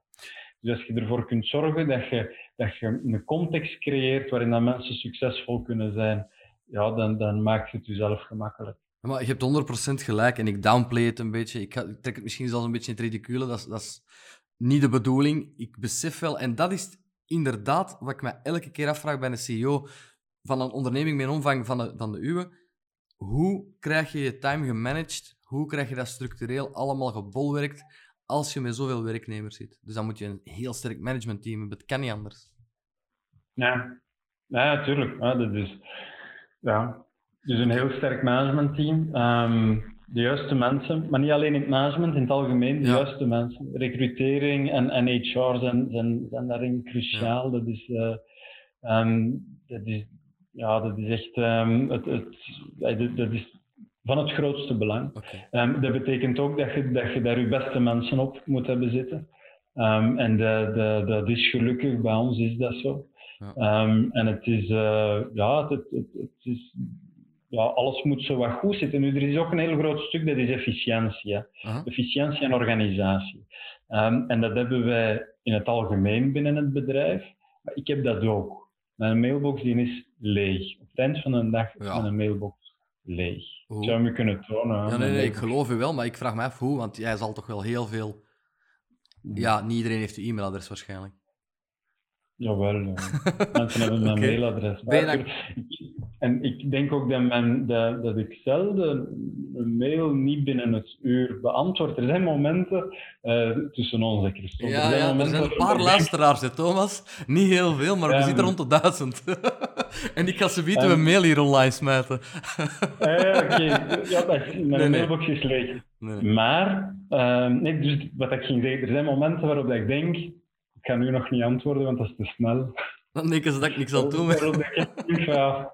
Dus als je ervoor kunt zorgen dat je, dat je een context creëert waarin dat mensen succesvol kunnen zijn, ja, dan, dan maakt het jezelf gemakkelijk. Maar je hebt 100% gelijk en ik downplay het een beetje. Ik, ik trek het misschien zelfs een beetje in het ridicule. Dat dat is niet de bedoeling. Ik besef wel, en dat is inderdaad wat ik me elke keer afvraag bij een CEO van een onderneming met een omvang van de, van de uwe. Hoe krijg je je time gemanaged? Hoe krijg je dat structureel allemaal gebolwerkt als je met zoveel werknemers zit? Dus dan moet je een heel sterk managementteam hebben. Het kan niet anders. Ja, ja natuurlijk. Ja, dat is, ja. Dus een heel sterk managementteam. Um, de juiste mensen, maar niet alleen in het management, in het algemeen, de juiste mensen. Recrutering en, en HR zijn, zijn, zijn daarin cruciaal. Dat, is, uh, um, dat, is, ja, dat is echt um, het, het, dat is van het grootste belang. Okay. Um, dat betekent ook dat je, dat je daar je beste mensen op moet hebben zitten. en de, de, dat is gelukkig, bij ons is dat zo. Ehm, en het is, uh, ja, het, het, het, is, ja, alles moet zo wat goed zitten. Nu, er is ook een heel groot stuk, dat is efficiëntie. Efficiëntie en organisatie. Um, en dat hebben wij in het algemeen binnen het bedrijf. Maar ik heb dat ook. Mijn mailbox die is leeg. Op het eind van de dag is mijn mailbox leeg. Hoe? Ik zou me kunnen tonen. Ja, nee, nee, ik geloof u wel, maar ik vraag me af hoe, want jij zal toch wel heel veel... Ja, niet iedereen heeft uw e-mailadres waarschijnlijk. Jawel, ja. mensen hebben mijn mailadres. En ik denk ook dat, mijn, dat, dat ik zelden een mail niet binnen het uur beantwoord. Er zijn momenten uh, tussen ons, Christophe. Ja, er zijn, er zijn een paar luisteraars, hè, Thomas. Niet heel veel, maar we zitten rond de duizend. en ik ga ze weten een mail hier online smijten. ja, oké. Ja, mijn nee, mailbox is leeg. Nee. Maar, uh, nee, dus wat ik ging zeggen, er zijn momenten waarop ik denk ik ga nu nog niet antwoorden, want dat is te snel. Dan denken ze dat ik niks zal doen. Ja,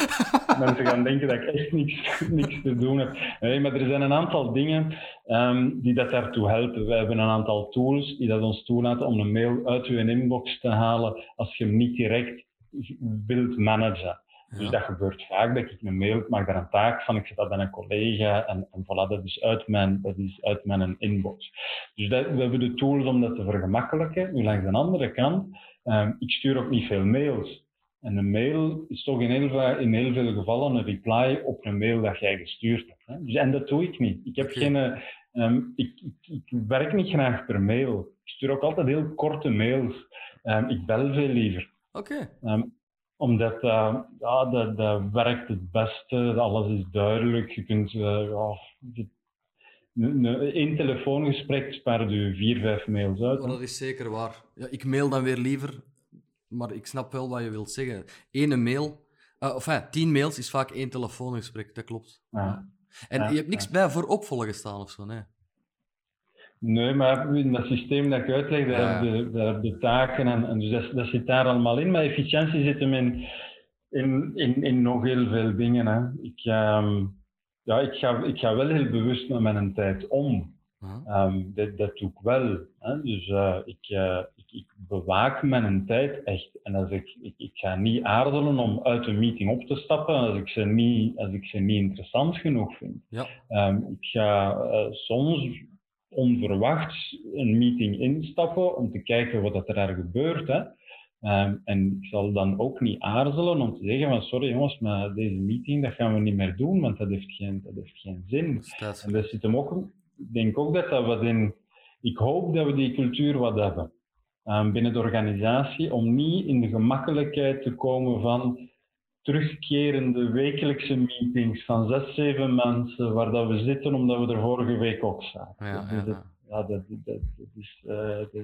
mensen gaan denken dat ik echt niks, niks te doen heb. Nee, maar er zijn een aantal dingen um, die dat daartoe helpen. We hebben een aantal tools die dat ons toelaten om een mail uit uw inbox te halen als je hem niet direct wilt managen. Dus dat gebeurt vaak, dat ik een mail, ik maak daar een taak van, ik zet dat bij een collega en, en voilà, dat is uit mijn, dat is uit mijn inbox. Dus dat, we hebben de tools om dat te vergemakkelijken. Nu, langs de andere kant, um, ik stuur ook niet veel mails. En een mail is toch in heel, in heel veel gevallen een reply op een mail dat jij gestuurd hebt. Hè? Dus, en dat doe ik niet. Ik, heb geen, um, ik, ik, ik, werk niet graag per mail. Ik stuur ook altijd heel korte mails. Um, ik bel veel liever. Oké omdat uh, ja, dat, dat werkt het beste, alles is duidelijk. Je kunt uh, ja, één telefoongesprek spaart je vier, vijf mails uit. Oh, dat is zeker waar. Ja, ik mail dan weer liever, maar ik snap wel wat je wilt zeggen. Eén mail, uh, of tien mails is vaak één telefoongesprek, dat klopt. Ja. En je hebt niks bij voor opvolgen staan of zo, nee? Nee, maar in dat systeem dat ik uitleg, daar, heb, je, daar heb je taken en, en dus dat, dat, zit daar allemaal in. Maar efficiëntie zit hem in, in, in, in nog heel veel dingen. Hè. Ik, um, ja, ik, ga, ik ga wel heel bewust met mijn tijd om. Um, dat, dat doe ik wel. Hè. Dus uh, ik, uh, ik, bewaak mijn tijd echt. En als ik, ik, ik, ga niet aarzelen om uit een meeting op te stappen als ik ze niet, als ik ze niet interessant genoeg vind. Ja. Um, ik ga uh, soms onverwachts een meeting instappen om te kijken wat er daar gebeurt. Hè. Um, en ik zal dan ook niet aarzelen om te zeggen van sorry jongens, maar deze meeting dat gaan we niet meer doen, want dat heeft geen, dat heeft geen zin. Dat en dat zit hem ook, ik denk ook dat dat wat in, ik hoop dat we die cultuur wat hebben binnen de organisatie, om niet in de gemakkelijkheid te komen van terugkerende wekelijkse meetings van zes, zeven mensen waar dat we zitten omdat we er vorige week ook zaten. Ja, dat, ja, dat, dat, dat, is, uh,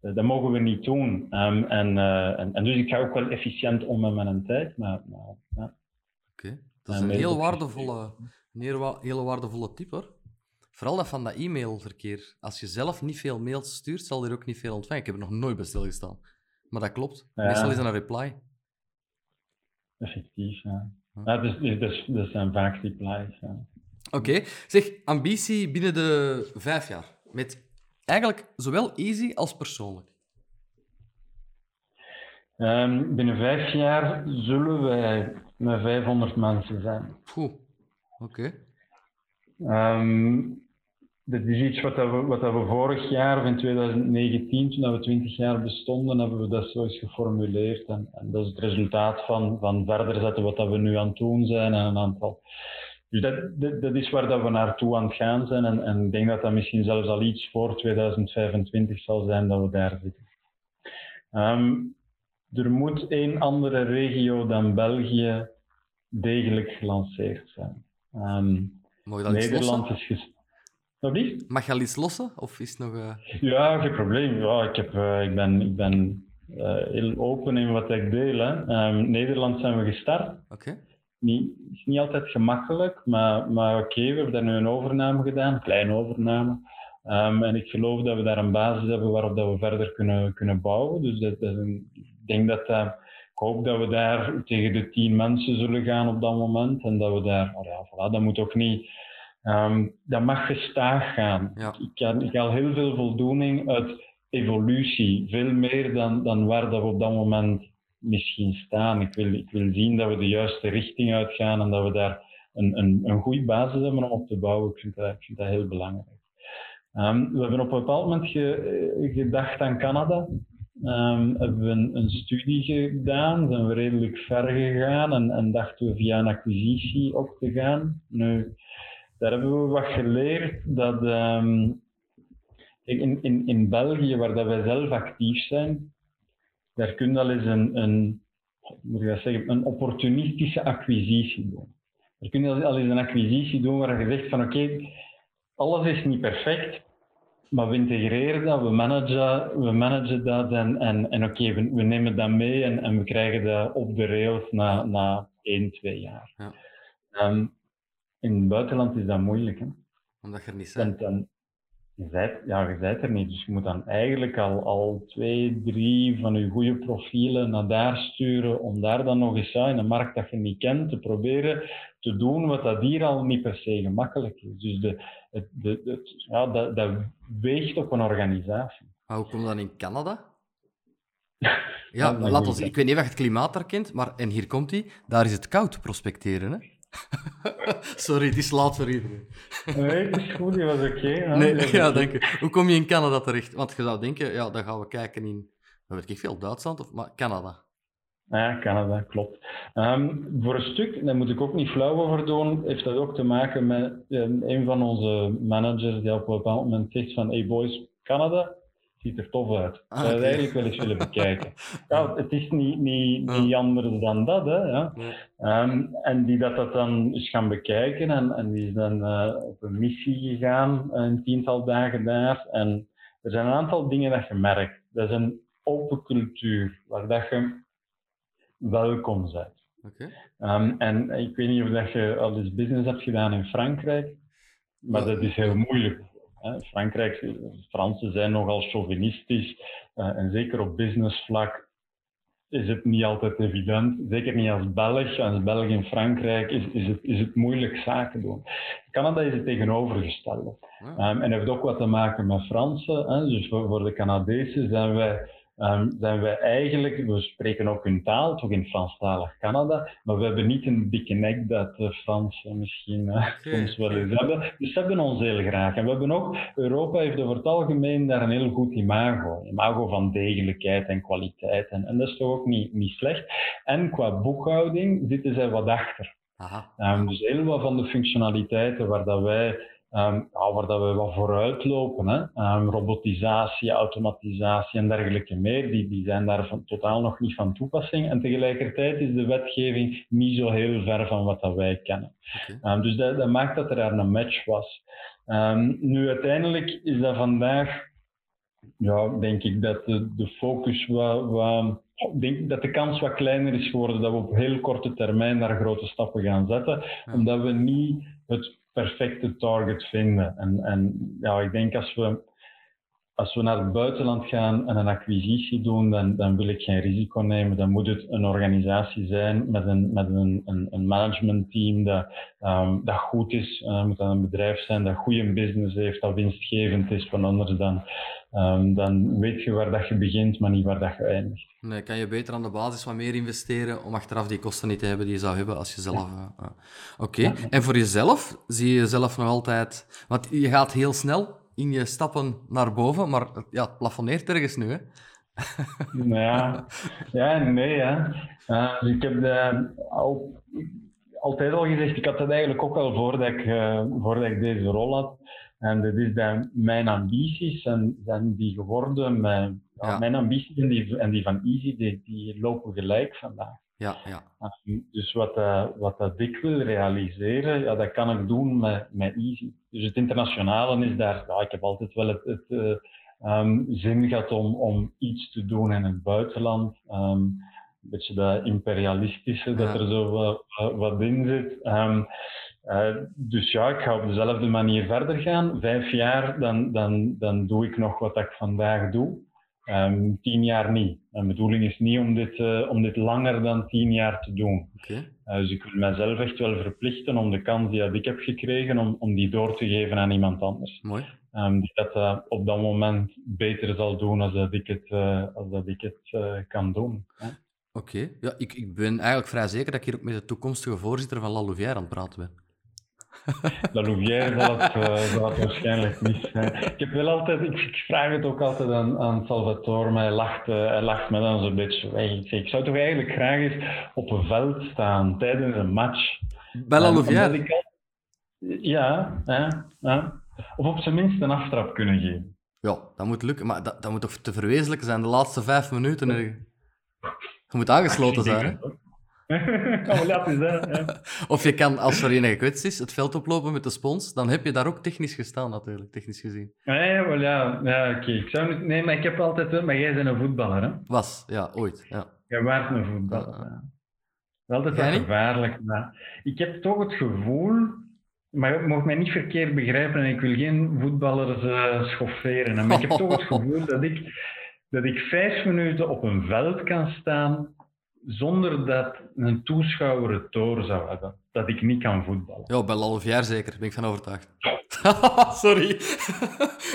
dat, mogen we niet doen. Um, en, uh, en, en, dus ik ga ook wel efficiënt om met mijn tijd. Maar. Oké, okay. dat is een heel waardevolle, een heel, heel waardevolle tip hoor. Vooral dat van dat e-mailverkeer. Als je zelf niet veel mails stuurt, zal er ook niet veel ontvangen. Ik heb er nog nooit bij stilgestaan. Maar dat klopt. Meestal is dat een reply effectief. Ja. Ja, dus, dus, dus, dus zijn vaak replies. Ja. Oké. Zeg, ambitie binnen de vijf jaar. Met eigenlijk zowel easy als persoonlijk. Um, binnen vijf jaar zullen wij met 500 mensen zijn. Goed. Oké. Okay. Um, dat is iets wat, we, wat we vorig jaar, of in 2019, toen we 20 jaar bestonden, hebben we dat zo eens geformuleerd. En, en, dat is het resultaat van, van verder zetten wat dat we nu aan het doen zijn en een aantal. Dus dat, dat, dat is waar dat we naartoe aan het gaan zijn. En, en ik denk dat dat misschien zelfs al iets voor 2025 zal zijn dat we daar zitten. Um, er moet één andere regio dan België degelijk gelanceerd zijn. Um, Nederland is Mag je al iets lossen? Of is het nog... Uh... Ja, geen probleem. Ja, ik, heb, uh, ik ben, ik ben uh, heel open in wat ik deel. Hè. Um, Nederland zijn we gestart. Oké. Okay. Niet, is niet altijd gemakkelijk, maar, maar oké, okay, we hebben daar nu een overname gedaan, een kleine overname. Um, en ik geloof dat we daar een basis hebben waarop dat we verder kunnen, kunnen bouwen. Dus dat, dat een, ik denk dat ik hoop dat we daar tegen de tien mensen zullen gaan op dat moment. En dat we daar, oh ja, voilà, dat moet ook niet Um, dat mag gestaag gaan. Ik, kan, ik haal heel veel voldoening uit evolutie. Veel meer dan, dan waar dat we op dat moment misschien staan. Ik wil, ik wil zien dat we de juiste richting uitgaan en dat we daar een, een, een goede basis hebben om op te bouwen. Ik vind dat, ik vind dat heel belangrijk. Um, we hebben op een bepaald moment ge, gedacht aan Canada. Um, hebben we een, een, studie gedaan, zijn we redelijk ver gegaan en, en dachten we via een acquisitie op te gaan. Nu, daar hebben we wat geleerd dat um, in, in, in België, waar dat wij zelf actief zijn, daar kun je al eens een, een, moet ik zeggen, een opportunistische acquisitie doen. Daar kun je al eens een acquisitie doen waar je zegt van oké, alles is niet perfect, maar we integreren dat, we managen, we managen dat en, en, en oké, we, we, nemen dat mee en, en we krijgen dat op de rails na, na één, twee jaar. Ja. Um, in het buitenland is dat moeilijk. Hè? Omdat je er niet bent. je zijt, ja, je zijt er niet. Dus je moet dan eigenlijk al, al twee, drie van je goede profielen naar daar sturen om daar dan nog eens ja, in een markt dat je niet kent te proberen te doen wat dat hier al niet per se gemakkelijk is. Dus de, het, de, het, ja, dat, dat weegt op een organisatie. Maar hoe komt dat in Canada? ja, laat ons, ik weet niet of je het klimaat daar kent, maar en hier komt hij, daar is het koud prospecteren. Hè? Sorry, het is laat voor iedereen. nee, het is goed, die was oké. nee, ja, dank. Hoe kom je in Canada terecht? Want je zou denken, ja, dan gaan we kijken in, weet ik veel, Duitsland, of, maar Canada. Ja, Canada, klopt. Um, voor een stuk, daar moet ik ook niet flauw over doen, heeft dat ook te maken met um, een van onze managers die op een bepaald moment zegt van hey boys, Canada ziet er tof uit. Ah, zou je okay. eigenlijk wel eens willen bekijken. ja, het is niet, niet, niet anders dan dat. Hè, ja. Um, en die dat, dat dan is gaan bekijken en, en die is dan uh, op een missie gegaan, een tiental dagen daar. En er zijn een aantal dingen dat je merkt. Dat is een open cultuur, waar dat je welkom bent. Okay. Um, en ik weet niet of dat je al eens business hebt gedaan in Frankrijk, maar dat is heel moeilijk. Frankrijk, Fransen zijn nogal chauvinistisch uh, en zeker op businessvlak is het niet altijd evident. Zeker niet als Belg. Als Belg in Frankrijk is, is, het, is het moeilijk zaken doen. Canada is het tegenovergestelde. Um, en heeft ook wat te maken met Fransen. Hè. Dus voor, voor de Canadezen zijn wij um, zijn wij eigenlijk, we spreken ook hun taal, toch in Franstalig Canada, maar we hebben niet een dikke nek dat de Fransen misschien uh, soms wel eens hebben. Dus ze hebben ons heel graag. En we hebben ook, Europa heeft over het algemeen daar een heel goed imago. Imago van degelijkheid en kwaliteit. En, en dat is toch ook niet, niet slecht. En qua boekhouding zitten zij wat achter. Um, dus heel wat van de functionaliteiten waar dat wij Um, waar dat we wat vooruit lopen. Hè. Um, robotisatie, automatisatie en dergelijke meer, die, die zijn daar van, totaal nog niet van toepassing. En tegelijkertijd is de wetgeving niet zo heel ver van wat dat wij kennen. Okay. Um, dus dat, dat, maakt dat er een match was. nu, uiteindelijk is dat vandaag, ja, denk ik dat de, de focus wat, wat denk dat de kans wat kleiner is geworden dat we op heel korte termijn naar grote stappen gaan zetten, omdat we niet het perfecte target vinden. En, en ja, ik denk als we, als we naar het buitenland gaan en een acquisitie doen, dan, dan wil ik geen risico nemen. Dan moet het een organisatie zijn met een, met een, een, een managementteam dat, um, dat goed is. Uh, het moet dan een bedrijf zijn dat goede business heeft, dat winstgevend is, van anders dan, um, dan weet je waar dat je begint, maar niet waar dat je eindigt. Nee, kan je beter aan de basis wat meer investeren om achteraf die kosten niet te hebben die je zou hebben als je zelf... Ja. Uh, Oké, okay. ja. en voor jezelf, zie je jezelf nog altijd... Want je gaat heel snel in je stappen naar boven, maar ja, het plafonneert ergens nu, hè? nou ja, ja nee, hè. Uh, dus ik heb de, al, altijd al gezegd, ik had dat eigenlijk ook al voordat ik, uh, voordat ik deze rol had. En dat is dat mijn ambities zijn, zijn die geworden ja. Mijn ambities en die, en die van Easy, die, die lopen gelijk vandaag. Ja, ja. Dus wat, uh, wat dat ik wil realiseren, ja, dat kan ik doen met, met Easy. Dus het internationale is daar, ja, ik heb altijd wel het, het uh, um, zin gehad om, om iets te doen in het buitenland. Um, een beetje dat imperialistische, ja. dat er zo wat, wat in zit. Um, uh, dus ja, ik ga op dezelfde manier verder gaan. Vijf jaar, dan, dan, dan doe ik nog wat ik vandaag doe. Um, tien jaar niet. Mijn bedoeling is niet om dit, uh, om dit langer dan tien jaar te doen. Okay. Uh, dus ik wil mezelf echt wel verplichten om de kans die ik heb gekregen, om, om die door te geven aan iemand anders. Mooi. Um, die dat uh, op dat moment beter zal doen als dat ik het, als dat ik het kan doen. Oké. Ja, ik, ik ben eigenlijk vrij zeker dat ik hier ook met de toekomstige voorzitter van La Louvière aan het praten ben. La Louvière zal het, uh, zal het waarschijnlijk niet zijn. Ik, heb wel altijd, ik, ik vraag het ook altijd aan, aan Salvatore, maar hij lacht, uh, hij lacht me dan zo'n beetje weg. Ik, zeg, ik zou toch eigenlijk graag eens op een veld staan tijdens een match. Bij La Louvière? Ja, ja, ja, of op zijn minst een aftrap kunnen geven. Ja, dat moet lukken, maar dat, dat moet toch te verwezenlijken zijn, de laatste vijf minuten. Je moet aangesloten zijn, hè? Wel Of je kan, als er een gekwetst is, het veld oplopen met de spons, dan heb je daar ook technisch gestaan, natuurlijk, technisch gezien. Nee, wel ja, ja oké. Ik zou niet... Nee, maar ik heb altijd... Maar jij bent een voetballer, hè? Was, ja, ooit, ja. Jij waart een voetballer, ja. Altijd wel gevaarlijk, maar ik heb toch het gevoel maar je mag mij niet verkeerd begrijpen en ik wil geen voetballers uh, schofferen. Maar ik heb toch het gevoel dat ik, dat ik vijf minuten op een veld kan staan zonder dat een toeschouwer het door zou hebben. Dat ik niet kan voetballen. Ja, bij half jaar zeker, ben ik van overtuigd. Sorry.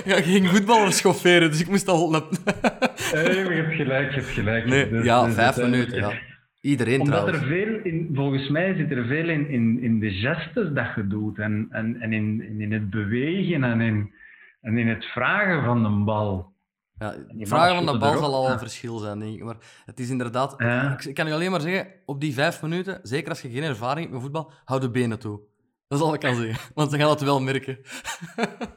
ja, ik ging voetballers schofferen, dus ik moest al... nee, je hebt gelijk, je hebt gelijk. Nee, dus, ja, dus vijf minuten, ja. Iedereen Omdat trouwens. er veel in, volgens mij zit er veel in, in, in de gestes dat je doet en, en, en in, in het bewegen en in, en in het vragen van de bal. Ja, vragen van de bal zal al een verschil zijn, denk ik. Maar het is inderdaad... Ik, ik, kan je alleen maar zeggen, op die vijf minuten, zeker als je geen ervaring hebt met voetbal, hou de benen toe. Dat is al ik kan zeggen. Want ze gaan het wel merken.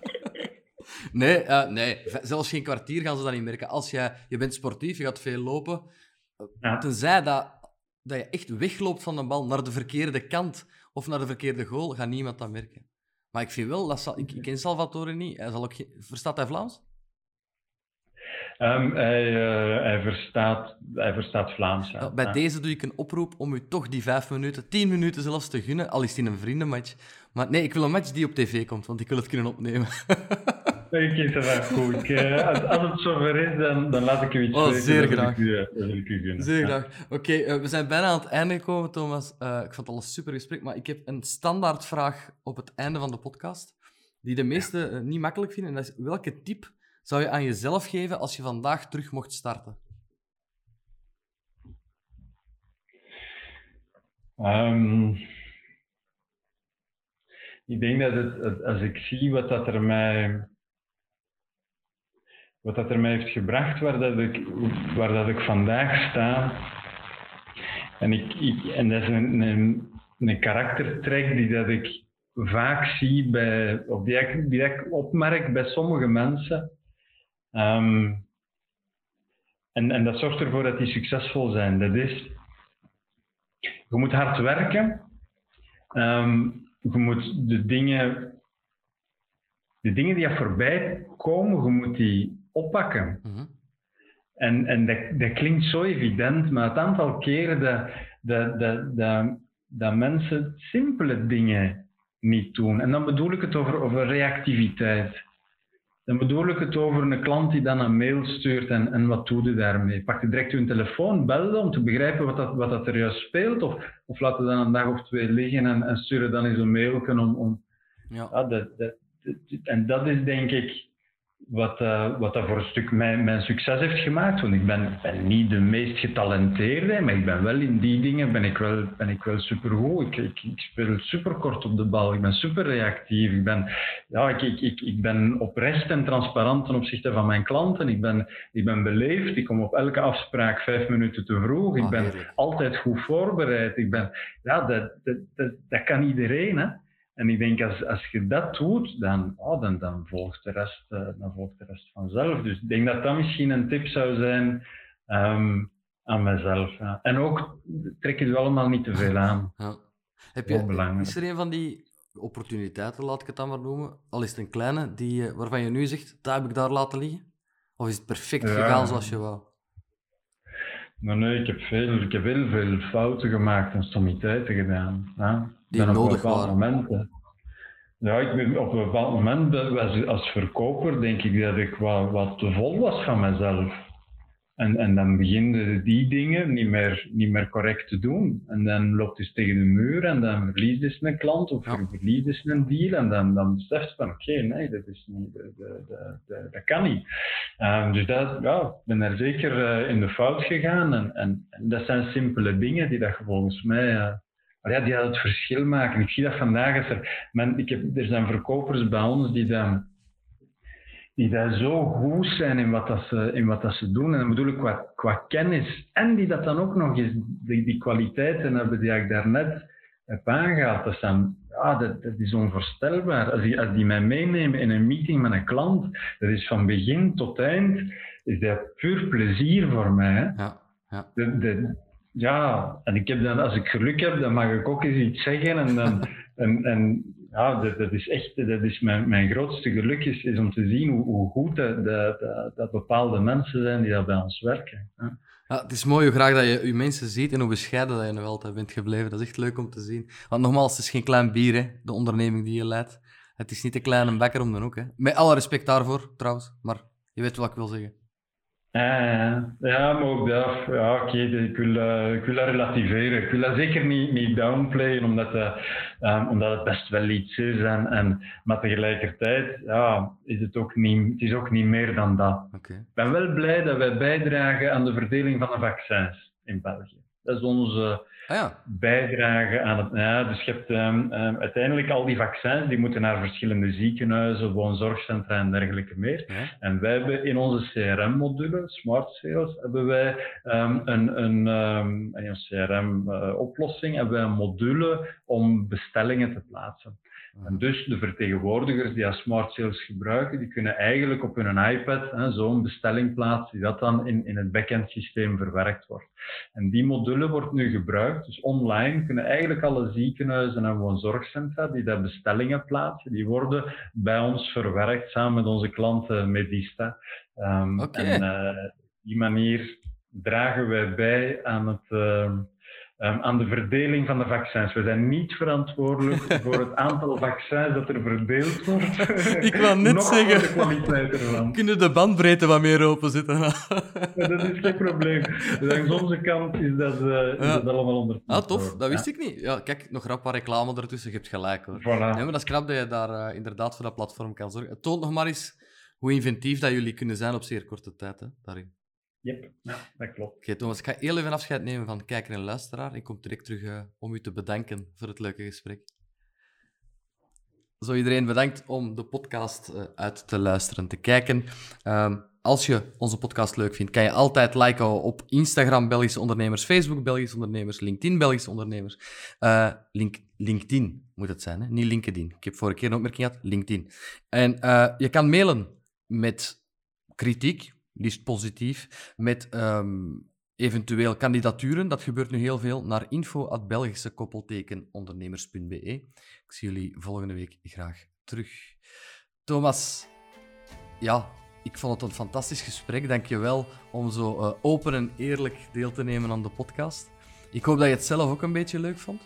nee, uh, nee, zelfs geen kwartier gaan ze dat niet merken. Als jij, je bent sportief, je gaat veel lopen, ja. tenzij dat dat je echt wegloopt van de bal naar de verkeerde kant of naar de verkeerde goal, gaat niemand dat merken. Maar ik vind wel, dat ik, ik ken Salvatore niet. Hij zal ook verstaat hij Vlaams? Um, hij, uh, hij, verstaat, hij verstaat Vlaams. Ja. bij ja. deze doe ik een oproep om u toch die vijf minuten, tien minuten zelfs te gunnen, al is het in een vriendenmatch. Maar nee, ik wil een match die op tv komt, want ik wil het kunnen opnemen. Ik kies er goed. Uh, als, als, het zover is, dan, dan laat ik u iets oh, weten. Zeer graag. Dat wil ik u gunnen. Zeer graag. Oké, okay, uh, we zijn bijna aan het einde gekomen, Thomas. Ik vond het al een super gesprek, maar ik heb een standaardvraag op het einde van de podcast, die de meesten niet makkelijk vinden. En dat is, welke tip zou je aan jezelf geven als je vandaag terug mocht starten? Um, ik denk dat het, als ik zie wat dat er mij wat dat er mij heeft gebracht waar dat ik, waar dat ik vandaag sta. En, ik, en dat is een, een, karaktertrek die dat ik vaak zie bij, of die ik opmerk bij sommige mensen. Um, en, en dat zorgt ervoor dat die succesvol zijn. Dat is, je moet hard werken. Um, je moet de dingen, de dingen die er voorbij komen, je moet die oppakken. Mm -hmm. En, en dat, dat, klinkt zo evident, maar het aantal keren dat, dat, dat, dat, dat mensen simpele dingen niet doen. En dan bedoel ik het over, over reactiviteit. Dan bedoel ik het over een klant die dan een mail stuurt en, en wat doe je daarmee? Pak je direct je telefoon, bel om te begrijpen wat, dat, wat dat er juist speelt, of, of laat het dan een dag of twee liggen en, en stuur dan eens een mail om... om ja. ja dat, dat, dat, en dat is denk ik wat, uh, wat dat voor een stuk mijn, mijn succes heeft gemaakt. Want ik ben, ben niet de meest getalenteerde, maar ik ben wel in die dingen ben ik wel, ben ik wel supergoed. Ik, ik, ik speel super kort op de bal, ik ben super reactief. Ik ben, ja, ik, ik, ik, ik ben oprecht en transparant ten opzichte van mijn klanten. Ik ben, ik ben beleefd, ik kom op elke afspraak vijf minuten te vroeg. Ik ben altijd goed voorbereid. Ik ben, ja, dat, dat, dat, dat kan iedereen, hè. En ik denk, als, als je dat doet, dan, oh, dan, dan, volgt de rest, uh, dan volgt de rest vanzelf. Dus ik denk dat dat misschien een tip zou zijn um, aan mezelf. Ja. En ook, trek je het allemaal niet te veel aan. Ja. Heb je, is er een van die opportuniteiten, laat ik het dan maar noemen, al is het een kleine, die, waarvan je nu zegt, dat heb ik daar laten liggen? Of is het perfect ja. gegaan zoals je wou? Nee, nee, ik heb, veel, ik heb heel veel fouten gemaakt en stommiteiten gedaan. Ja. Die nodig waren. Momenten, ja, ik ben, op een bepaald moment als, als verkoper denk ik dat ik wat, wat te vol was van mezelf. En, en dan beginnen die dingen niet meer, niet meer correct te doen. En dan loopt dus tegen de muur en dan verliest dus een klant of ja. verliest dus een deal. En dan, dan beseft je van oké, nee, dat, is niet, dat kan niet. Um, dus dat, ja, ik ben daar zeker uh, in de fout gegaan. En, en, en, dat zijn simpele dingen die dat volgens mij... Uh, ja, die het verschil maken. Ik zie dat vandaag. Als er, men, ik heb, er zijn verkopers bij ons die dan die daar zo goed zijn in wat, dat ze, in wat dat ze doen. En dan bedoel ik qua, qua kennis. En die dat dan ook nog eens, die, die kwaliteiten hebben die ik daarnet heb aangehaald. Dat, zijn, ja, dat, dat is onvoorstelbaar. Als die, als die mij meenemen in een meeting met een klant, dat is van begin tot eind, is dat puur plezier voor mij. Ja, ja. De, de, ja, en ik heb dan, als ik geluk heb, dan mag ik ook eens iets zeggen. En, dan, en, en ja, dat, dat, is echt dat is mijn, mijn grootste geluk is, is om te zien hoe, hoe goed dat, dat, dat, bepaalde mensen zijn die dat bij ons werken. Ja. Ja, het is mooi hoe graag dat je je mensen ziet en hoe bescheiden dat je nog altijd bent gebleven. Dat is echt leuk om te zien. Want nogmaals, het is geen klein bier, hè, de onderneming die je leidt. Het is niet een kleine bekker om de hoek. Hè. Met alle respect daarvoor, trouwens. Maar je weet wat ik wil zeggen. Ja, ja, maar ook dat, ja, oké, ik, wil, uh, ik wil dat relativeren. Ik wil dat zeker niet, niet downplayen, omdat, uh, um, omdat het best wel iets is. En, en, maar tegelijkertijd ja, is het ook niet, het is ook niet meer dan dat. Okay. Ik ben wel blij dat wij bijdragen aan de verdeling van de vaccins in België. Dat is onze ah, ja. bijdrage aan het. Ja, dus je hebt um, um, uiteindelijk al die vaccins die moeten naar verschillende ziekenhuizen, woonzorgcentra en dergelijke meer. En wij hebben in onze CRM-module, Smart Sales, hebben wij um, een, een, een CRM-oplossing, uh, hebben wij een module om bestellingen te plaatsen. En dus de vertegenwoordigers die Smart Sales gebruiken, die kunnen eigenlijk op hun iPad zo'n bestelling plaatsen, die dat dan in, in het backend systeem verwerkt wordt. En die module wordt nu gebruikt, dus online kunnen eigenlijk alle ziekenhuizen en woonzorgcentra die daar bestellingen plaatsen, die worden bij ons verwerkt samen met onze klanten Medista. Um, En uh, die manier dragen wij bij aan het... Uh, um, aan de verdeling van de vaccins. We zijn niet verantwoordelijk voor het aantal vaccins dat er verdeeld wordt. Ik wil net zeggen, de kwaliteit ervan. kunnen de bandbreedte wat meer open zitten? dat is geen probleem. Dus aan onze kant is dat, uh, is dat allemaal onder Ah, tof. Dat wist ik niet. Ja, kijk, nog rap wat reclame ertussen. Je hebt gelijk, hoor. Voilà. maar dat is knap dat je daar uh, inderdaad voor dat platform kan zorgen. Het toont nog maar eens hoe inventief dat jullie kunnen zijn op zeer korte tijd, hè, daarin. Yep, ja, dat klopt. Oké, Thomas, ik ga heel even afscheid nemen van kijker en luisteraar. Ik kom direct terug uh, om u te bedanken voor het leuke gesprek. Zo iedereen bedankt om de podcast uh, uit te luisteren, te kijken. Um, als je onze podcast leuk vindt, kan je altijd liken op Instagram Belgische Ondernemers, Facebook Belgische Ondernemers, LinkedIn Belgische Ondernemers. Uh, link, LinkedIn moet het zijn, hè? niet LinkedIn. Ik heb vorige keer een opmerking gehad, LinkedIn. En je kan mailen met kritiek, liefst positief, met um, eventueel kandidaturen. Dat gebeurt nu heel veel. Naar info.belgischekoppeltekenondernemers.be. Ik zie jullie volgende week graag terug. Thomas, ja, ik vond het een fantastisch gesprek. Dank je wel om zo uh, open en eerlijk deel te nemen aan de podcast. Ik hoop dat je het zelf ook een beetje leuk vond.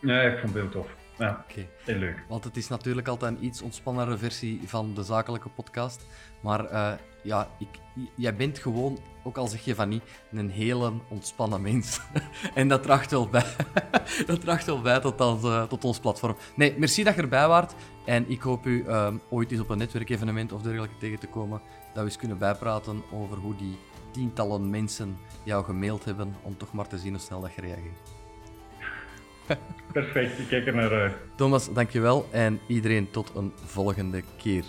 Ja, ik vond het heel tof. Ja, okay. heel leuk. Want het is natuurlijk altijd een iets ontspannere versie van de zakelijke podcast. Maar uh, ja, ik, jij bent gewoon, ook al zeg je van niet, een hele ontspannen mens. en dat draagt wel bij, dat draagt wel bij tot, ons, uh, tot ons platform. Nee, merci dat je erbij waart. En ik hoop u uh, ooit eens op een netwerkevenement of dergelijke tegen te komen, dat we eens kunnen bijpraten over hoe die tientallen mensen jou gemaild hebben, om toch maar te zien hoe snel dat je reageert. Perfect, ik kijk er naar uit. Thomas, dankjewel en iedereen tot een volgende keer.